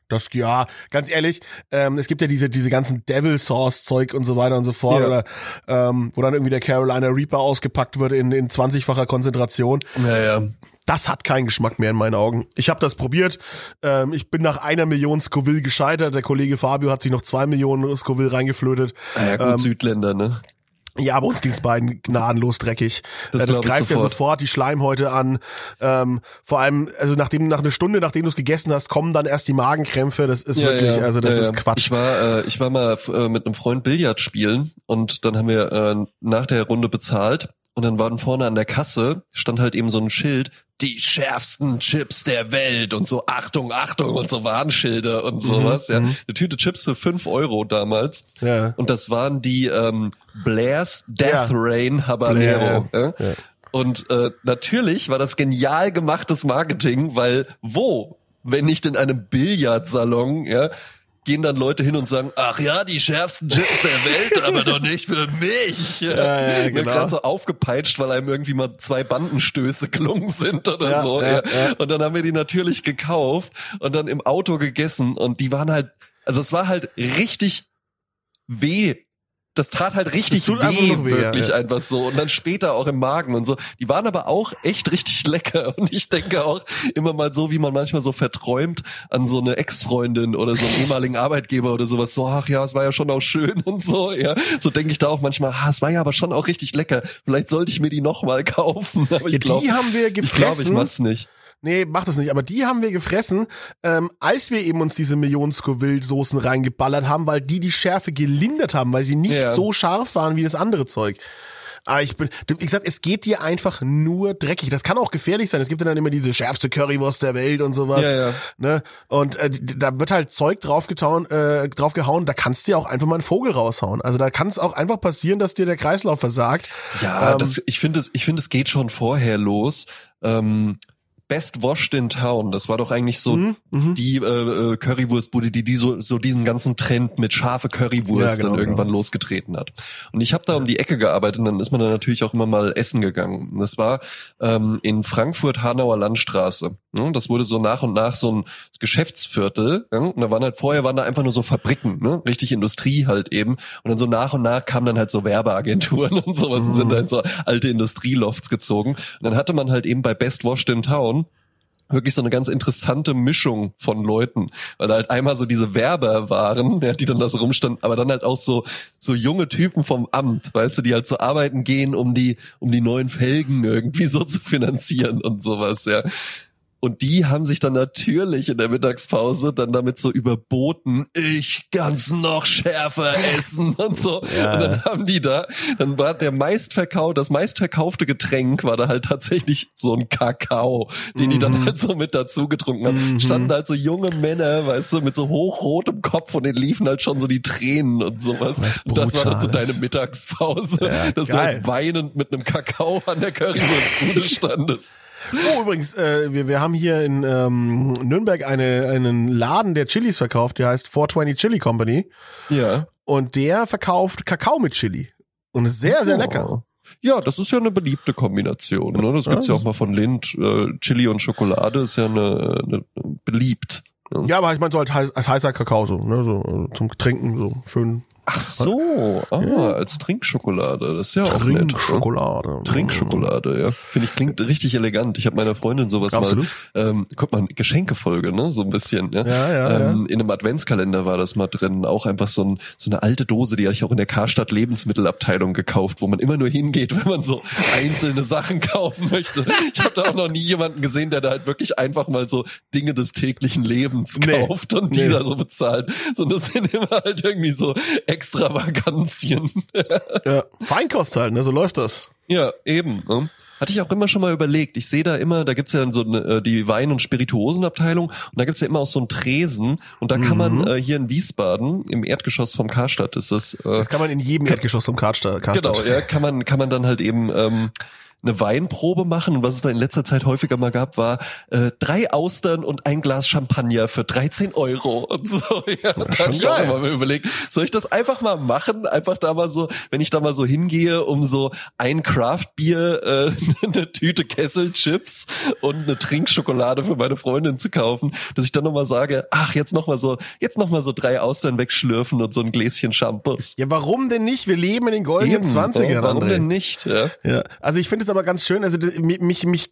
Das, ja, ganz ehrlich, ähm, es gibt ja diese, diese ganzen Devil Sauce Zeug und so weiter und so fort, Ja. oder, ähm, wo dann irgendwie der Carolina Reaper ausgepackt wird in, in 20-facher Konzentration. Ja, ja. Das hat keinen Geschmack mehr in meinen Augen. Ich habe das probiert. Ähm, ich bin nach einer Million Scoville gescheitert. Der Kollege Fabio hat sich noch zwei Millionen Scoville reingeflötet. Ah ja, gut, Südländer, ne? Ja, bei uns ging's beiden gnadenlos dreckig. Das Äh, das ich greift ja sofort. sofort die Schleimhäute an. Ähm, vor allem, also nachdem nach einer Stunde, nachdem du es gegessen hast, kommen dann erst die Magenkrämpfe. Das ist wirklich, also das ja, ist ja. Quatsch. Ich war, äh, ich war mal äh, mit einem Freund Billard spielen und dann haben wir äh, nach der Runde bezahlt und dann waren vorne an der Kasse stand halt eben so ein Schild, die schärfsten Chips der Welt und so Achtung, Achtung und so Warnschilder und sowas. ja, eine Tüte Chips für fünf Euro damals. Mhm, Ja. Und das waren die ähm, Blair's Death Ja. Rain Habanero. Blair, ja. Und äh, natürlich war das genial gemachtes Marketing, weil wo, wenn nicht in einem Billardsalon, ja, gehen dann Leute hin und sagen, ach ja, die schärfsten Chips der Welt, aber doch nicht für mich. Ja, ja, genau. Gerade so aufgepeitscht, weil einem irgendwie mal zwei Bandenstöße gelungen sind oder Ja, so. ja. Und dann haben wir die natürlich gekauft und dann im Auto gegessen und die waren halt, also es war halt richtig weh. Das tat halt richtig weh, weh, wirklich ja. einfach so. Und dann später auch im Magen und so. Die waren aber auch echt richtig lecker. Und ich denke auch immer mal so, wie man manchmal so verträumt an so eine Ex-Freundin oder so einen ehemaligen Arbeitgeber oder sowas. So, ach ja, es war ja schon auch schön und so. Ja, so denke ich da auch manchmal, ah, es war ja aber schon auch richtig lecker. Vielleicht sollte ich mir die nochmal kaufen. Aber ich Ja, glaube, die haben wir ich, glaub, ich gefressen. mach's nicht. Nee, mach das nicht. Aber die haben wir gefressen, ähm, als wir eben uns diese Millionen Scoville-Soßen reingeballert haben, weil die die Schärfe gelindert haben, weil sie nicht Ja. so scharf waren wie das andere Zeug. Aber ich bin, wie gesagt, es geht dir einfach nur dreckig. Das kann auch gefährlich sein. Es gibt ja dann immer diese schärfste Currywurst der Welt und sowas. Ja, ja. Ne? Und äh, da wird halt Zeug draufgehauen, äh, draufgehauen, da kannst du ja auch einfach mal einen Vogel raushauen. Also da kann es auch einfach passieren, dass dir der Kreislauf versagt. Ja, Ähm, das, ich finde es, ich finde es geht schon vorher los. Ähm, Best Washed in Town, das war doch eigentlich so Mhm, die äh, äh, Currywurstbude, die, die so, so diesen ganzen Trend mit scharfe Currywurst Ja, genau, dann irgendwann genau. losgetreten hat. Und ich habe da um die Ecke gearbeitet und dann ist man da natürlich auch immer mal essen gegangen. Und das war ähm, in Frankfurt Hanauer Landstraße. Ne? Das wurde so nach und nach so ein Geschäftsviertel. Ja? Und da waren halt vorher waren da einfach nur so Fabriken, ne? richtig Industrie halt eben. Und dann so nach und nach kamen dann halt so Werbeagenturen und sowas und sind da in so alte Industrielofts gezogen. Und dann hatte man halt eben bei Best Washed in Town wirklich so eine ganz interessante Mischung von Leuten, weil da halt einmal so diese Werber waren, ja, die dann da so rumstanden, aber dann halt auch so so junge Typen vom Amt, weißt du, die halt so arbeiten gehen, um die um die neuen Felgen irgendwie so zu finanzieren und sowas, ja. Und die haben sich dann natürlich in der Mittagspause dann damit so überboten, ich kann's noch schärfer essen und so. Ja. Und dann haben die da, dann war der meistverkauf, das meistverkaufte Getränk war da halt tatsächlich so ein Kakao, den die dann halt so mit dazu getrunken haben. Mhm. Standen halt so junge Männer, weißt du, mit so hochrotem Kopf und denen liefen halt schon so die Tränen und sowas. Was Und das war dann so deine Mittagspause, Ja, dass du geil. halt weinend mit einem Kakao an der Currywurstbude standest. Oh, übrigens, äh, wir, wir haben hier in ähm, Nürnberg eine, einen Laden, der Chilis verkauft, der heißt 420 Chili Company. Ja. Und der verkauft Kakao mit Chili. Und ist sehr, sehr Oh. lecker. Ja, das ist ja eine beliebte Kombination. Ne? Das gibt's ja, Ja, auch mal von Lind. Äh, Chili und Schokolade ist ja eine, eine beliebt. Ja, aber ich meine so als heißer Kakao so, ne, so äh, zum Trinken so schön Ach so, ah, als Trinkschokolade. Das ist ja auch nett. ne? Trinkschokolade. Trinkschokolade, ja. Finde ich klingt richtig elegant. Ich habe meiner Freundin sowas Absolut. mal, ähm, guck mal, Geschenkefolge, ne, so ein bisschen, ja. Ja, ja, ähm, In einem Adventskalender war das mal drin, auch einfach so, ein, so eine alte Dose, die hatte ich auch in der Karstadt Lebensmittelabteilung gekauft, wo man immer nur hingeht, wenn man so einzelne Sachen kaufen möchte. Ich habe da auch noch nie jemanden gesehen, der da halt wirklich einfach mal so Dinge des täglichen Lebens Nee. kauft und die Nee. da so bezahlt. Sondern das sind immer halt irgendwie so Extravaganzien. Ja, Feinkost halt, ne, so läuft das. Ja, eben. Ne? Hatte ich auch immer schon mal überlegt. Ich sehe da immer, da gibt's ja dann so äh, die Wein- und Spirituosenabteilung und da gibt's ja immer auch so einen Tresen und da kann man äh, hier in Wiesbaden im Erdgeschoss vom Karstadt ist das äh, Das kann man in jedem Erdgeschoss vom Karstadt. genau, Karstadt. ja, kann man kann man dann halt eben ähm, eine Weinprobe machen und was es da in letzter Zeit häufiger mal gab, war äh, drei Austern und ein Glas Champagner für 13 Euro und so. Ja, da schon hab ich auch immer überlegt, soll ich das einfach mal machen? Einfach da mal so, wenn ich da mal so hingehe, um so ein Craftbier, äh, eine Tüte Kesselchips und eine Trinkschokolade für meine Freundin zu kaufen, dass ich dann nochmal sage, ach, jetzt nochmal so, jetzt noch mal so drei Austern wegschlürfen und so ein Gläschen Shampoos. Ja, warum denn nicht? Wir leben in den goldenen Eben, 20ern, ja, warum André. denn nicht? Ja. Ja, also ich finde es aber ganz schön, also mich, mich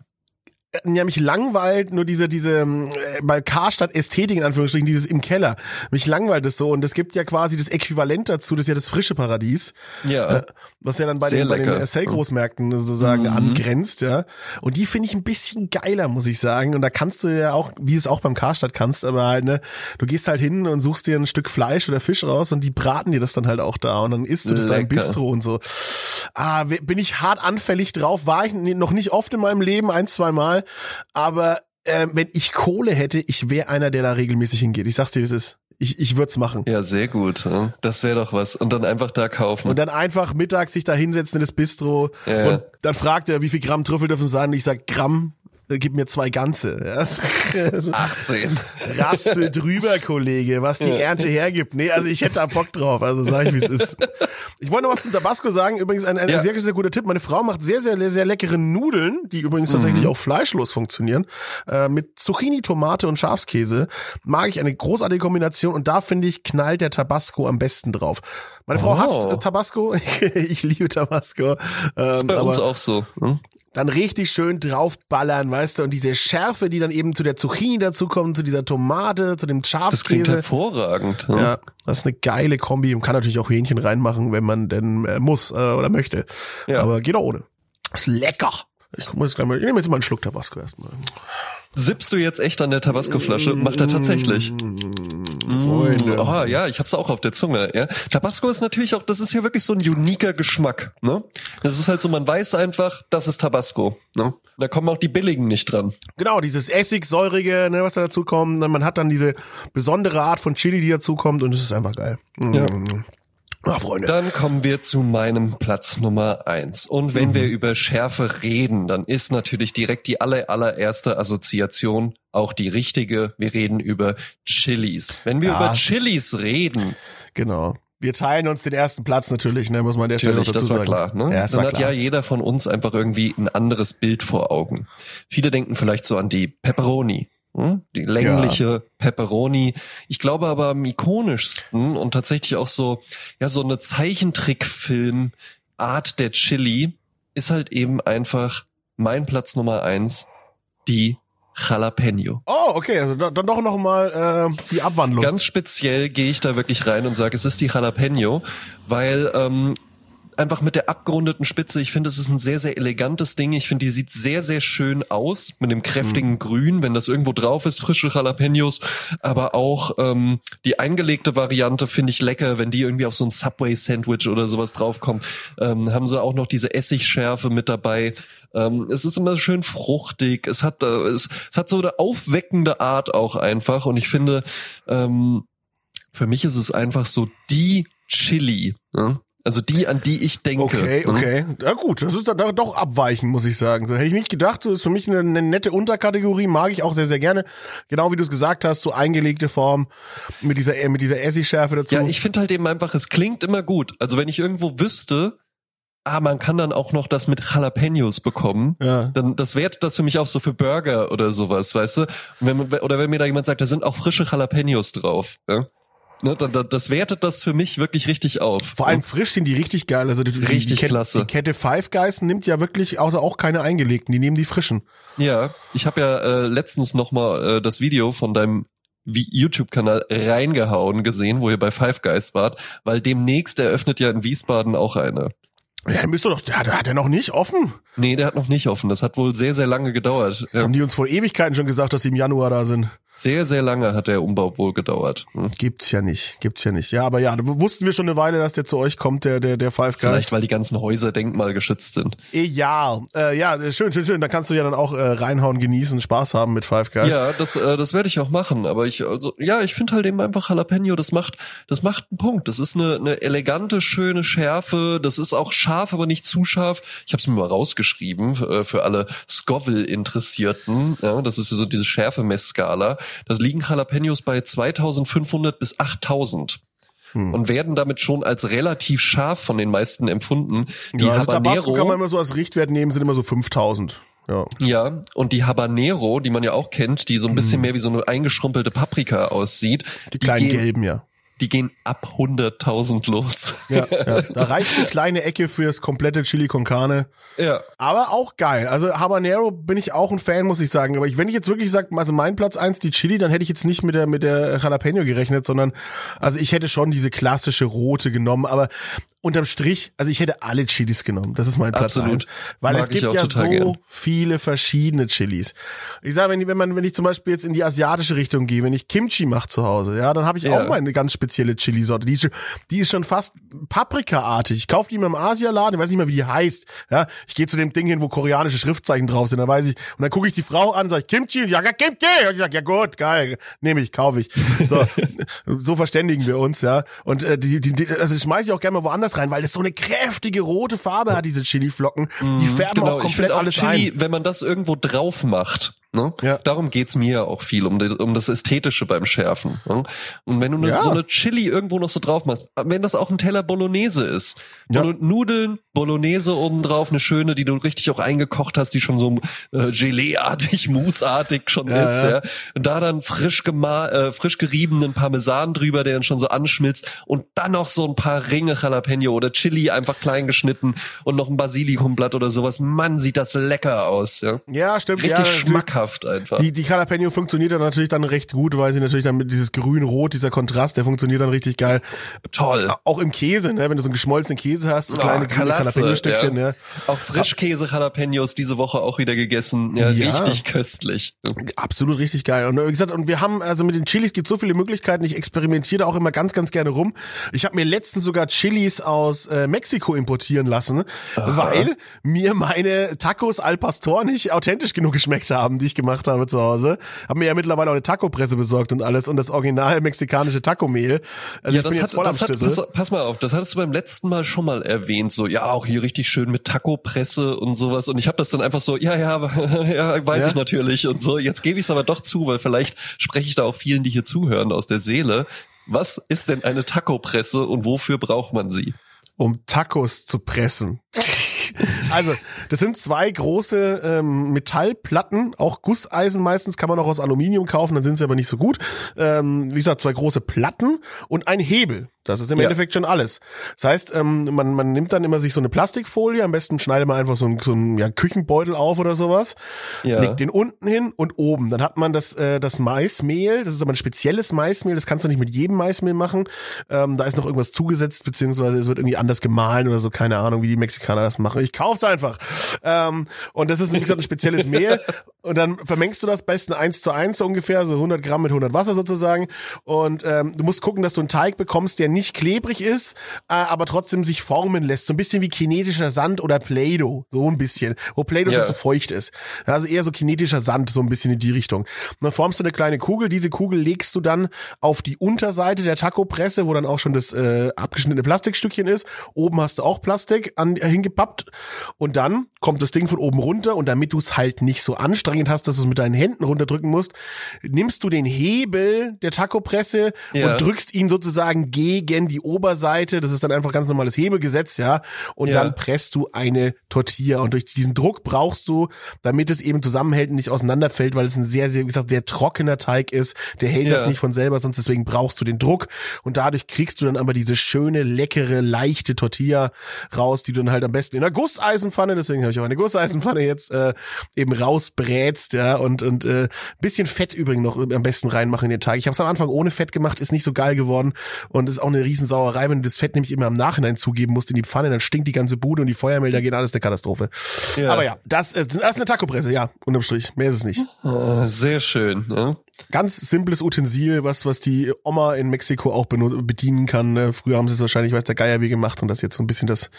ja, mich langweilt nur diese, diese, ähm, äh, bei Karstadt Ästhetik in Anführungsstrichen, dieses im Keller. Mich langweilt es so und es gibt ja quasi das Äquivalent dazu, das ist ja das frische Paradies, Ja. äh, was ja dann bei den, bei den lecker. äh, Sale-Großmärkten sozusagen Mhm. angrenzt, ja. Und die finde ich ein bisschen geiler, muss ich sagen. Und da kannst du ja auch, wie es auch beim Karstadt kannst, aber halt, ne, du gehst halt hin und suchst dir ein Stück Fleisch oder Fisch raus und die braten dir das dann halt auch da und dann isst du das da im Lecker. Bistro und so. Ah, bin ich hart anfällig drauf, war ich noch nicht oft in meinem Leben, ein, zwei Mal, aber ähm, wenn ich Kohle hätte, ich wäre einer, der da regelmäßig hingeht. Ich sag's dir, es ist. Ich, ich würde es machen. Ja, sehr gut. Das wäre doch was. Und dann einfach da kaufen. Und dann einfach mittags sich da hinsetzen in das Bistro Ja, ja. und dann fragt er, wie viel Gramm Trüffel dürfen sein? Und ich sag Gramm, äh, gib mir zwei ganze. Ja, das- das- 18. Raspel drüber, Kollege, was die Ernte hergibt. Nee, also ich hätte da Bock drauf, also sag ich, wie es ist. Ich wollte noch was zum Tabasco sagen, übrigens ein, ein Ja. sehr, sehr guter Tipp. Meine Frau macht sehr, sehr, sehr leckere Nudeln, die übrigens Mhm. tatsächlich auch fleischlos funktionieren, äh, mit Zucchini, Tomate und Schafskäse. Mag ich eine großartige Kombination und da finde ich, knallt der Tabasco am besten drauf. Meine Frau Oh. hasst äh, Tabasco, ich liebe Tabasco. Ähm, Bei uns aber auch so. hm? Dann richtig schön draufballern, weißt du, und diese Schärfe, die dann eben zu der Zucchini dazukommt, zu dieser Tomate, zu dem Das klingt Schafskäse. hervorragend. hm? Ja, das ist eine geile Kombi. Man kann natürlich auch Hähnchen reinmachen, wenn man denn äh, muss äh, oder möchte. Ja. Aber geht auch ohne. Ist lecker. Ich muss jetzt gleich mal, ich nehme jetzt mal einen Schluck Tabasco erstmal. Sippst du jetzt echt an der Tabasco-Flasche? Macht er tatsächlich. Freunde. Oh ja, ich hab's auch auf der Zunge. Ja. Tabasco ist natürlich auch, das ist ja wirklich so ein uniker Geschmack. Ne? Das ist halt so, man weiß einfach, das ist Tabasco. Ne? Da kommen auch die billigen nicht dran. Genau, dieses Essig, säurige, ne, was da dazu kommt. Man hat dann diese besondere Art von Chili, die dazu kommt und es ist einfach geil. Ja. Mm. Ah, Freunde. Dann kommen wir zu meinem Platz Nummer eins. Und wenn wir über Schärfe reden, dann ist natürlich direkt die aller, allererste Assoziation auch die richtige. Wir reden über Chilis. Wenn wir Ja. über Chilis reden, Genau. Wir teilen uns den ersten Platz natürlich, ne, muss man an der Stelle natürlich, noch dazu das war sagen. klar. Ne? Ja, das dann war hat klar. ja jeder von uns einfach irgendwie ein anderes Bild vor Augen. Viele denken vielleicht so an die Pepperoni. Hm? Die längliche Pepperoni. Ich glaube aber am ikonischsten und tatsächlich auch so, ja, so eine Zeichentrickfilm-Art der Chili ist halt eben einfach mein Platz Nummer eins, die Jalapeno. Oh, okay, also dann doch noch mal äh, die Abwandlung. Ganz speziell gehe ich da wirklich rein und sage, es ist die Jalapeno, weil ähm, einfach mit der abgerundeten Spitze. Ich finde, es ist ein sehr, sehr elegantes Ding. Ich finde, die sieht sehr, sehr schön aus mit dem kräftigen mhm. Grün, wenn das irgendwo drauf ist, frische Jalapenos. Aber auch ähm, die eingelegte Variante finde ich lecker, wenn die irgendwie auf so ein Subway-Sandwich oder sowas draufkommt. Ähm, haben sie auch noch diese Essigschärfe mit dabei. Ähm, es ist immer schön fruchtig. Es hat, äh, es, es hat so eine aufweckende Art auch einfach. Und ich finde, ähm, für mich ist es einfach so die Chili. Ne? Also die, an die ich denke. Okay, ne? okay. Ja gut, das ist da doch abweichend, muss ich sagen. So hätte ich nicht gedacht. Das ist für mich eine, eine nette Unterkategorie, mag ich auch sehr, sehr gerne. Genau wie du es gesagt hast, so eingelegte Form mit dieser, mit dieser Essigschärfe dazu. Ja, ich finde halt eben einfach, es klingt immer gut. Also wenn ich irgendwo wüsste, ah, man kann dann auch noch das mit Jalapenos bekommen, ja. dann das wertet das für mich auch so für Burger oder sowas, weißt du? Wenn, oder wenn mir da jemand sagt, da sind auch frische Jalapenos drauf. Ja? Ne, das wertet das für mich wirklich richtig auf. Vor allem frisch sind die richtig geil. Also die, richtig die Kette, klasse. Die Kette Five Guys nimmt ja wirklich also auch keine eingelegten, die nehmen die frischen. Ja, ich habe ja äh, letztens noch mal äh, das Video von deinem YouTube-Kanal reingehauen gesehen, wo ihr bei Five Guys wart, weil demnächst eröffnet ja in Wiesbaden auch eine. Ja, bist du doch, der hat, hat er noch nicht offen? Nee, der hat noch nicht offen. Das hat wohl sehr, sehr lange gedauert. Das haben die uns vor Ewigkeiten schon gesagt, dass sie im Januar da sind. Sehr, sehr lange hat der Umbau wohl gedauert. Hm. Gibt's ja nicht, gibt's ja nicht. Ja, aber ja, wussten wir schon eine Weile, dass der zu euch kommt, der der der Five Guys. Vielleicht weil die ganzen Häuser denkmalgeschützt sind. Ja, äh, ja, schön, schön, schön. Da kannst du ja dann auch äh, reinhauen, genießen, Spaß haben mit Five Guys. Ja, das äh, das werde ich auch machen. Aber ich also ja, ich finde halt eben einfach Jalapeno. Das macht das macht einen Punkt. Das ist eine eine elegante, schöne Schärfe. Das ist auch scharf, aber nicht zu scharf. Ich habe es mir mal rausgeschrieben äh, für alle Scoville Interessierten. Ja, das ist so diese Schärfemessskala. Das liegen Jalapeno Jalapenos bei 2500 bis 8000 hm. und werden damit schon als relativ scharf von den meisten empfunden. Die ja, also Habanero Tabasco kann man immer so als Richtwert nehmen, sind immer so 5000. Ja. ja, und die Habanero, die man ja auch kennt, die so ein bisschen hm. mehr wie so eine eingeschrumpelte Paprika aussieht. Die kleinen die gelben, ja die gehen ab 100.000 los. Ja, ja, da reicht eine kleine Ecke fürs komplette Chili con Carne. Ja. Aber auch geil. Also Habanero bin ich auch ein Fan, muss ich sagen. Aber ich, wenn ich jetzt wirklich sage, also mein Platz eins die Chili, dann hätte ich jetzt nicht mit der, mit der Jalapeno gerechnet, sondern, also ich hätte schon diese klassische rote genommen. Aber unterm Strich, also ich hätte alle Chilis genommen. Das ist mein Platz Absolut. eins. Weil Mag es gibt ja so gern. viele verschiedene Chilis. Ich sage, wenn, wenn man, wenn ich zum Beispiel jetzt in die asiatische Richtung gehe, wenn ich Kimchi mache zu Hause, ja, dann habe ich ja. auch meine ganz spezielle Chili-Sorte. Die ist, die ist schon fast Paprika-artig. Ich kaufe die immer im Asialaden, ich weiß nicht mehr, wie die heißt. Ja, ich gehe zu dem Ding hin, wo koreanische Schriftzeichen drauf sind, dann weiß ich, und dann gucke ich die Frau an, sage ich Kimchi, und ja, Kimchi, und ich sage, ja gut, geil, nehme ich, kaufe ich. So, so verständigen wir uns, ja. Und äh, die, die, die also schmeiße ich auch gerne mal woanders rein, weil das so eine kräftige rote Farbe hat, diese Chili-Flocken. Die mhm, färben genau, auch komplett auch alles Chili, ein. Wenn man das irgendwo drauf macht, Ne? Ja. Darum geht's mir auch viel, um das, um das Ästhetische beim Schärfen. Ne? Und wenn du ne, ja. so eine Chili irgendwo noch so drauf machst, wenn das auch ein Teller Bolognese ist, ja. Nudeln, Bolognese oben drauf, eine schöne, die du richtig auch eingekocht hast, die schon so äh, Gelee-artig, Mousse-artig schon ja, ist, ja. Und da dann frisch gema äh, frisch geriebenen Parmesan drüber, der dann schon so anschmilzt und dann noch so ein paar Ringe Jalapeno oder Chili einfach klein geschnitten und noch ein Basilikumblatt oder sowas. Mann, sieht das lecker aus, ja. Ja, stimmt. Richtig schmackhaft schmackhaft einfach. Die, die Jalapeno funktioniert dann natürlich dann recht gut, weil sie natürlich dann mit dieses grün-rot, dieser Kontrast, der funktioniert dann richtig geil. Toll. Auch im Käse, ne? wenn du so einen geschmolzenen Käse hast, so oh, kleine Jalapeno-Stückchen. Ja. ja. Auch Frischkäse Jalapenos diese Woche auch wieder gegessen. Ja, ja, richtig köstlich. Absolut richtig geil. Und wie gesagt, und wir haben, also mit den Chilis gibt so viele Möglichkeiten. Ich experimentiere auch immer ganz, ganz gerne rum. Ich habe mir letztens sogar Chilis aus äh, Mexiko importieren lassen, Aha. weil mir meine Tacos al Pastor nicht authentisch genug geschmeckt haben, die ich gemacht habe zu Hause. Hab mir ja mittlerweile auch eine Taco-Presse besorgt und alles und das original mexikanische Taco-Mehl. Also ja, ich bin jetzt hat, voll am hat, pass, pass, mal auf, das hattest du beim letzten Mal schon mal erwähnt, so ja, auch hier richtig schön mit Taco-Presse und sowas und ich habe das dann einfach so, ja, ja, ja, weiß ja? ich natürlich und so. Jetzt gebe ich es aber doch zu, weil vielleicht spreche ich da auch vielen, die hier zuhören, aus der Seele. Was ist denn eine Taco-Presse und wofür braucht man sie? Um Tacos zu pressen. also, das sind zwei große ähm, Metallplatten, auch Gusseisen meistens, kann man auch aus Aluminium kaufen, dann sind sie aber nicht so gut. Ähm, wie gesagt, zwei große Platten und ein Hebel. Das ist im Ja. Endeffekt schon alles. Das heißt, ähm, man, man nimmt dann immer sich so eine Plastikfolie, am besten schneidet man einfach so einen, so einen ja, Küchenbeutel auf oder sowas, Ja. legt den unten hin und oben. Dann hat man das, äh, das Maismehl, das ist aber ein spezielles Maismehl, das kannst du nicht mit jedem Maismehl machen. Ähm, da ist noch irgendwas zugesetzt, beziehungsweise es wird irgendwie anders gemahlen oder so, keine Ahnung, wie die Mexikaner das machen. Ich kauf's einfach. Ähm, und das ist, wie gesagt, ein spezielles Mehl. Und dann vermengst du das besten eins zu eins so ungefähr, so 100 Gramm mit 100 Wasser sozusagen. Und ähm, du musst gucken, dass du einen Teig bekommst, der nicht klebrig ist, äh, aber trotzdem sich formen lässt. So ein bisschen wie kinetischer Sand oder Play-Doh. So ein bisschen. Wo Play-Doh Ja. schon zu feucht ist. Also eher so kinetischer Sand, so ein bisschen in die Richtung. Und dann formst du eine kleine Kugel. Diese Kugel legst du dann auf die Unterseite der Taco-Presse, wo dann auch schon das äh, abgeschnittene Plastikstückchen ist. Oben hast du auch Plastik an, äh, Und dann kommt das Ding von oben runter. Und damit du es halt nicht so anstrengend hast, dass du es mit deinen Händen runterdrücken musst, nimmst du den Hebel der Taco-Presse Ja. und drückst ihn sozusagen gegen die Oberseite. Das ist dann einfach ganz normales Hebelgesetz, ja. Und Ja. dann presst du eine Tortilla. Und durch diesen Druck brauchst du, damit es eben zusammenhält und nicht auseinanderfällt, weil es ein sehr, sehr, wie gesagt, sehr trockener Teig ist. Der hält Ja. das nicht von selber, sonst deswegen brauchst du den Druck. Und dadurch kriegst du dann aber diese schöne, leckere, leichte Tortilla raus, die du dann halt am besten in einer Gusseisenpfanne, deswegen habe ich auch eine Gusseisenpfanne jetzt, äh, eben rausbrätst, ja. Und, und äh, bisschen Fett übrigens noch am besten reinmachen in den Teig. Ich habe es am Anfang ohne Fett gemacht, ist nicht so geil geworden. Und ist auch eine Riesensauerei, wenn du das Fett nämlich immer im Nachhinein zugeben musst in die Pfanne, dann stinkt die ganze Bude und die Feuermelder gehen alles eine Katastrophe. Ja. Aber ja, das ist, das ist eine Taco-Presse, ja, unterm Strich. Mehr ist es nicht. Ah, Sehr schön. Ja. Ganz simples Utensil, was, was die Oma in Mexiko auch bedienen kann. ne? Früher haben sie es wahrscheinlich, weiß der Geier wie gemacht und das jetzt so ein bisschen das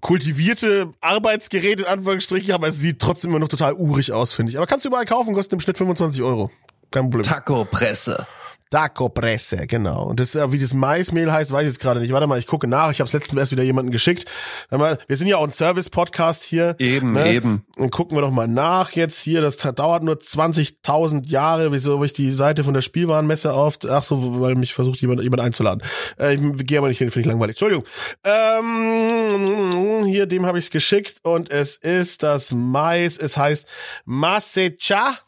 kultivierte Arbeitsgerät in Anführungsstrichen, aber es sieht trotzdem immer noch total urig aus, finde ich. Aber kannst du überall kaufen, kostet im Schnitt 25 Euro. Kein Problem. Taco-Presse. Taco Presse, genau. Und das, wie das Maismehl heißt, weiß ich jetzt gerade nicht. Warte mal, ich gucke nach. Ich habe letztens erst wieder jemanden geschickt. Wir sind ja auch ein Service-Podcast hier. Eben, ne? eben. Dann gucken wir doch mal nach jetzt hier. Das dauert nur 20.000 Jahre. Wieso habe ich die Seite von der Spielwarenmesse auf? Ach so, weil mich versucht jemand, jemand einzuladen. Äh, ich gehe aber nicht hin, finde ich langweilig. Entschuldigung. Ähm, hier, dem habe ich es geschickt und es ist das Mais. Es heißt Masecha.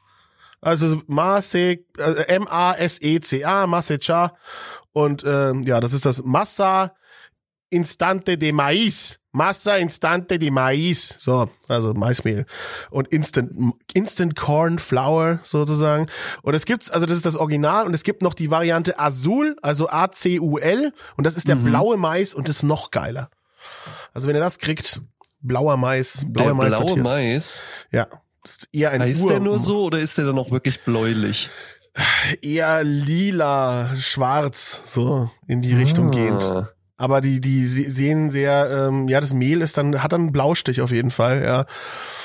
Also Mase, äh, M-A-S-E-C-A, Masecha. Und ähm, ja, das ist das Massa Instante de Maíz. Massa Instante de Maíz. So, also Maismehl. Und Instant, Instant Corn Flour sozusagen. Und es gibt's, also das ist das Original und es gibt noch die Variante Azul, also A-C-U-L. Und das ist der blaue Mais und ist noch geiler. Also wenn ihr das kriegt, blauer Mais, blauer Der Mais. blaue Tortillas. Mais. Ja. Eher ein Heißt Ur der nur so oder ist der dann auch wirklich bläulich? eher lila, schwarz, so in die Richtung gehend. Ah. Aber die, die se- sehen sehr, ähm, ja, das Mehl ist dann, hat dann einen Blaustich auf jeden Fall, ja.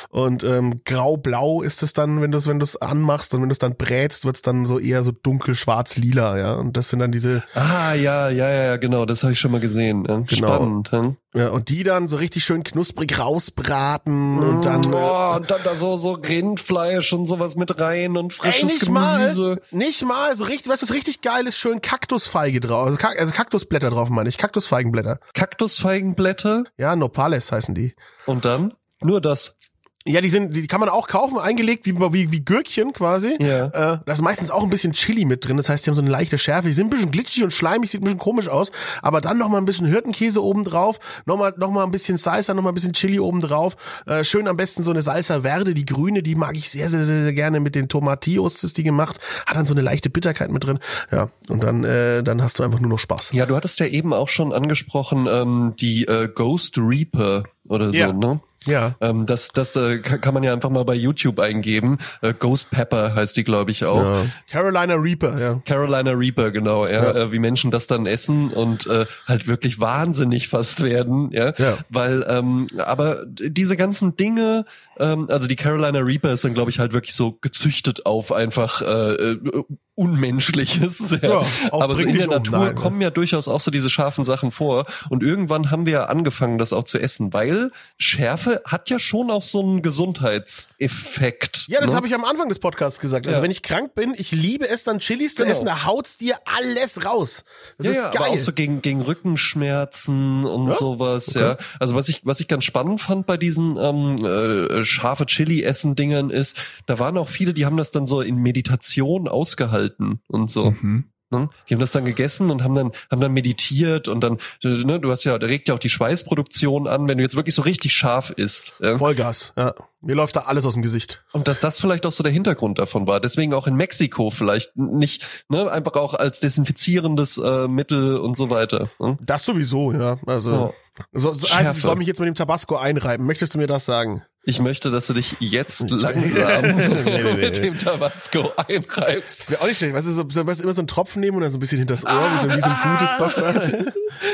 Und ähm, grau-blau ist es dann, wenn du es, wenn du es anmachst und wenn du es dann brätst, wird's dann so eher so dunkel schwarz-lila, ja. Und das sind dann diese, Ah, ja, ja, ja, genau, das habe ich schon mal gesehen. Ja, Genau. Spannend. Ja. Ja, und die dann so richtig schön knusprig rausbraten und dann. oh, äh, und dann da so, so Rindfleisch und sowas mit rein und Ey, frisches nicht Gemüse. mal, nicht mal, so richtig, was ist richtig geil ist, schön Kaktusfeige drauf, also, Kak also Kaktusblätter drauf meine ich, Kaktusfeigenblätter. Kaktusfeigenblätter Ja, Nopales heißen die. und dann nur das. Ja, die sind, die kann man auch kaufen, eingelegt wie, wie, wie Gürkchen quasi. Ja. Äh, da ist meistens auch ein bisschen Chili mit drin. Das heißt, die haben so eine leichte Schärfe. Die sind ein bisschen glitschig und schleimig, sieht ein bisschen komisch aus. Aber dann noch mal ein bisschen Hirtenkäse oben drauf, noch mal, noch mal ein bisschen Salsa, noch mal ein bisschen Chili oben drauf. Äh, schön am besten so eine Salsa Verde, die grüne, die mag ich sehr, sehr, sehr, sehr gerne mit den Tomatillos ist die gemacht. Hat dann so eine leichte Bitterkeit mit drin. Ja, und dann, äh, dann hast du einfach nur noch Spaß. Ja, du hattest ja eben auch schon angesprochen, ähm, die äh, Ghost Reaper oder so, Ja. ne? Ja. Ähm, das das äh, ka- kann man ja einfach mal bei YouTube eingeben. Äh, Ghost Pepper heißt die, glaube ich, auch. ja. Carolina Reaper, ja. Carolina Reaper, genau, ja, Ja. Äh, wie Menschen das dann essen und äh, halt wirklich wahnsinnig fast werden, ja, Ja. weil, ähm, aber diese ganzen Dinge, ähm, also die Carolina Reaper ist dann, glaube ich, halt wirklich so gezüchtet auf einfach äh, äh, Unmenschliches, ja. Aber so in der um, Natur nein, ne? kommen ja durchaus auch so diese scharfen Sachen vor und irgendwann haben wir ja angefangen, das auch zu essen, weil Schärfe hat ja schon auch so einen Gesundheitseffekt. Ja, das ne? habe ich am Anfang des Podcasts gesagt. Also Ja. wenn ich krank bin, ich liebe es dann Chilis zu Genau. essen, da haut's dir alles raus. Das ja, ist ja, geil. aber auch so gegen, gegen Rückenschmerzen und sowas, ja. Also was ich, was ich ganz spannend fand bei diesen ähm, äh, scharfe Chili-Essen-Dingern ist, da waren auch viele, die haben das dann so in Meditation ausgehalten und so. Mhm. Ne? Die haben das dann gegessen und haben dann, haben dann meditiert und dann, ne, du hast ja, da regt ja auch die Schweißproduktion an, wenn du jetzt wirklich so richtig scharf isst. Ja? Vollgas, ja. Mir läuft da alles aus dem Gesicht. Und dass das vielleicht auch so der Hintergrund davon war. Deswegen auch in Mexiko vielleicht nicht, ne, einfach auch als desinfizierendes äh, Mittel und so weiter. Ne? Das sowieso, ja. Also Ja. so, so ich soll mich jetzt mit dem Tabasco einreiben. Möchtest du mir das sagen? Ich möchte, dass du dich jetzt langsam Nee, nee, nee. mit dem Tabasco einreibst. Das wäre auch nicht schlecht. Weißt du, so, so, immer so einen Tropfen nehmen und dann so ein bisschen hinters Ohr, wie so, wie so ein gutes Buffer.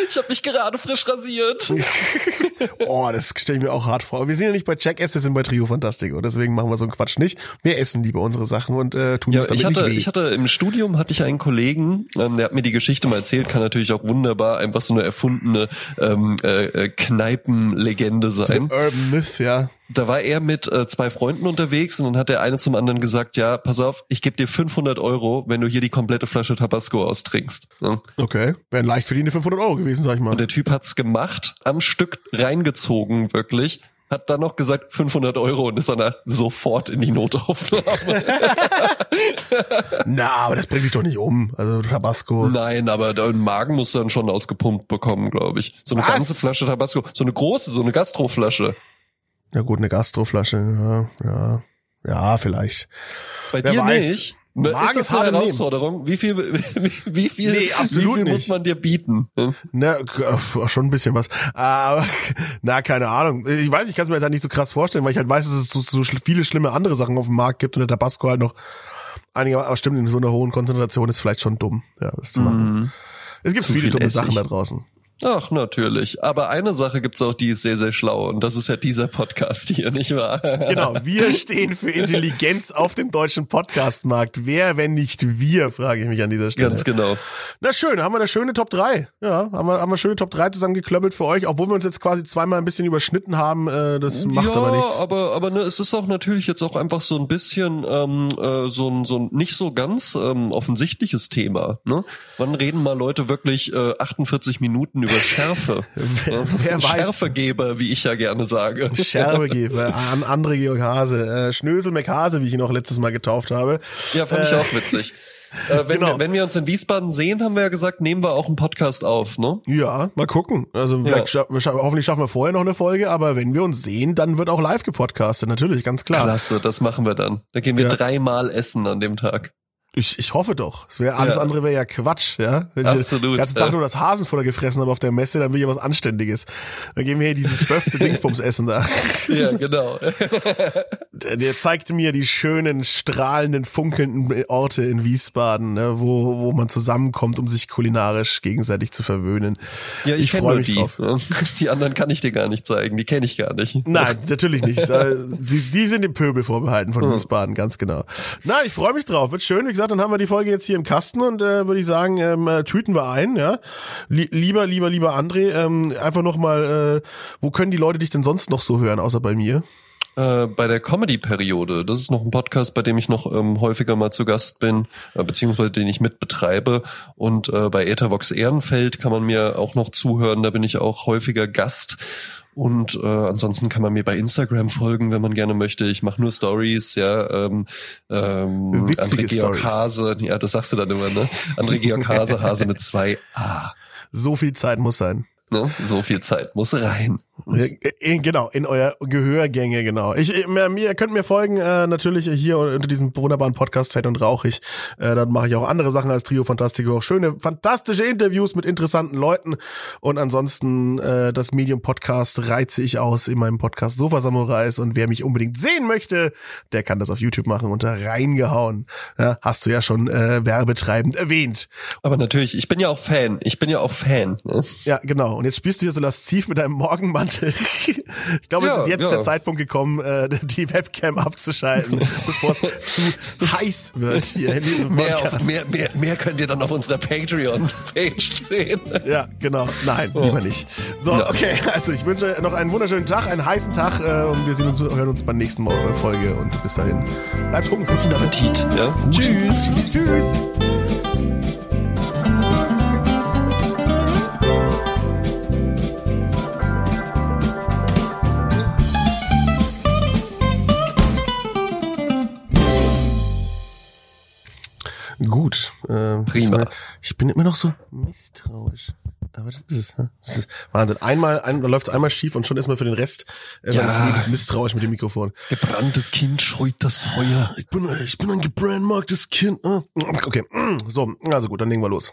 Ich habe mich gerade frisch rasiert. Oh, das stelle ich mir auch hart vor. Wir sind ja nicht bei Jackass, wir sind bei Trio Fantastico. Deswegen machen wir so einen Quatsch nicht. Wir essen lieber unsere Sachen und äh, tun Ja, uns damit ich hatte, nicht weh. ich hatte im Studium hatte ich einen Kollegen, ähm, der hat mir die Geschichte mal erzählt, kann natürlich auch wunderbar einfach so eine erfundene ähm, äh, äh, Kneipenlegende sein. Urban Myth, ja. Da war er mit äh, zwei Freunden unterwegs und dann hat der eine zum anderen gesagt, ja, pass auf, ich gebe dir 500 Euro, wenn du hier die komplette Flasche Tabasco austrinkst. Ja. Okay. Wären leicht verdiente 500 Euro gewesen, sag ich mal. Und der Typ hat's gemacht, am Stück reingezogen, wirklich. Hat dann noch gesagt 500 Euro und ist danach sofort in die Notaufnahme. Na, aber das bringt dich doch nicht um. Also Tabasco. Nein, aber der Magen muss dann schon ausgepumpt bekommen, glaube ich. So eine Was? ganze Flasche Tabasco, so eine große, so eine Gastroflasche. Ja gut, eine Gastroflasche, ja, ja. Ja, vielleicht. Bei Wer dir weiß. nicht. Magen ist das eine im Nehmen. Herausforderung? Wie viel, wie, wie viel, Nee, absolut wie viel muss man dir bieten? Na, k- äh, schon ein bisschen was. Aber, na, keine Ahnung. Ich weiß, ich kann es mir jetzt halt nicht so krass vorstellen, weil ich halt weiß, dass es so, so viele schlimme andere Sachen auf dem Markt gibt und der Tabasco halt noch einiger, aber stimmt, in so einer hohen Konzentration ist vielleicht schon dumm, ja, das zu machen. Es gibt Zu viele viel dumme Essig. Sachen da draußen. Ach, natürlich. Aber eine Sache gibt's auch, die ist sehr, sehr schlau. Und das ist ja dieser Podcast hier, nicht wahr? Genau, wir stehen für Intelligenz auf dem deutschen Podcastmarkt. Wer, wenn nicht wir, frage ich mich an dieser Stelle. Ganz genau. Na schön, haben wir eine schöne Top 3. Ja, haben wir, haben wir schöne Top 3 zusammengeklöppelt für euch, obwohl wir uns jetzt quasi zweimal ein bisschen überschnitten haben. Äh, das macht ja, aber nichts. aber aber ne, es ist auch natürlich jetzt auch einfach so ein bisschen ähm, äh, so ein so ein nicht so ganz ähm, offensichtliches Thema. Ne? Wann reden mal Leute wirklich äh, 48 Minuten über Schärfe? Wer- wer weiß. Schärfegeber, wie ich ja gerne sage. Scherbegeber an André Georg Hase, äh, Schnösel McHase, wie ich ihn auch letztes Mal getauft habe. Ja, fand ich Äh, auch witzig. Äh, wenn, genau. wir, wenn wir uns in Wiesbaden sehen, haben wir ja gesagt, nehmen wir auch einen Podcast auf, ne? Ja, mal gucken. Also vielleicht wir scha hoffentlich schaffen wir vorher noch eine Folge, aber wenn wir uns sehen, dann wird auch live gepodcastet, natürlich, ganz klar. Klasse, das machen wir dann. Da gehen wir Ja. dreimal essen an dem Tag. Ich, ich hoffe doch. Es wäre alles Ja. andere wäre ja Quatsch, ja. Wenn ich Absolut, den ganzen Tag ja. nur das Hasenfutter gefressen habe auf der Messe, dann will ich ja was Anständiges. Dann gehen wir hier dieses Böfte Dingsbums essen da. Ja, genau. Der, der zeigte mir die schönen, strahlenden, funkelnden Orte in Wiesbaden, ne, wo, wo man zusammenkommt, um sich kulinarisch gegenseitig zu verwöhnen. Ja, ich, Ich kenne freu nur mich die. drauf. Die anderen kann ich dir gar nicht zeigen. Die kenne ich gar nicht. Nein, natürlich nicht. Äh, Die, die sind dem Pöbel vorbehalten von Wiesbaden, ganz genau. Na, ich freue mich drauf. Wird schön. Wie gesagt, dann haben wir die Folge jetzt hier im Kasten und äh, würde ich sagen, ähm, äh, tüten wir ein. Ja, Lie- lieber, lieber, lieber André, ähm, einfach noch mal, äh, wo können die Leute dich denn sonst noch so hören, außer bei mir? Äh, bei der Comedy-Periode, das ist noch ein Podcast, bei dem ich noch ähm, häufiger mal zu Gast bin, äh, beziehungsweise den ich mitbetreibe. Und äh, bei Ethervox Ehrenfeld kann man mir auch noch zuhören, da bin ich auch häufiger Gast. Und äh, ansonsten kann man mir bei Instagram folgen, wenn man gerne möchte. Ich mache nur Stories, ja. Ähm, ähm, Witzige André Georg Stories. Hase, ja, das sagst du dann immer, ne? André Georg Hase, Hase mit zwei A. So viel Zeit muss sein. Ne? So viel Zeit muss rein. In, genau, in euer Gehörgänge, genau. Ich, ich- mir, mir- ihr könnt mir folgen, äh, natürlich hier unter diesem wunderbaren Podcast Fett und Rauchig. Äh, dann mache ich auch andere Sachen als Trio Fantastico. Auch schöne, fantastische Interviews mit interessanten Leuten. Und ansonsten äh, das Medium Podcast reize ich aus in meinem Podcast Sofa Samurais. Und wer mich unbedingt sehen möchte, der kann das auf YouTube machen unter reingehauen. Ja, hast du ja schon äh, werbetreibend erwähnt. Aber natürlich, ich bin ja auch Fan. Ich bin ja auch Fan. Ne? Ja, genau. Und jetzt spielst du hier so lasziv mit deinem Morgenmantel Und ich glaube, Ja, es ist jetzt ja. der Zeitpunkt gekommen, äh, die Webcam abzuschalten, bevor es zu heiß wird hier in diesem Mehr, Podcast. auf, mehr, mehr, mehr könnt ihr dann auf unserer Patreon-Page sehen. Ja, genau. Nein, lieber nicht. So, Ja. okay. Also ich wünsche noch einen wunderschönen Tag, einen heißen Tag äh, und wir sehen uns, hören uns beim nächsten Mal äh, Folge und bis dahin. Bleibt guten Appetit. Ja? Tschüss. Tschüss. Gut. Äh, Prima. Ich bin immer noch so misstrauisch. Aber das ist es. ne? Das ist Wahnsinn. Einmal, ein, da läuft es einmal schief und schon ist man für den Rest äh, seines Ja. Lebens misstrauisch mit dem Mikrofon. Gebranntes Kind scheut das Feuer. Ich bin, ich bin ein gebrandmarktes Kind. Ah, Okay, so, also gut, dann legen wir los.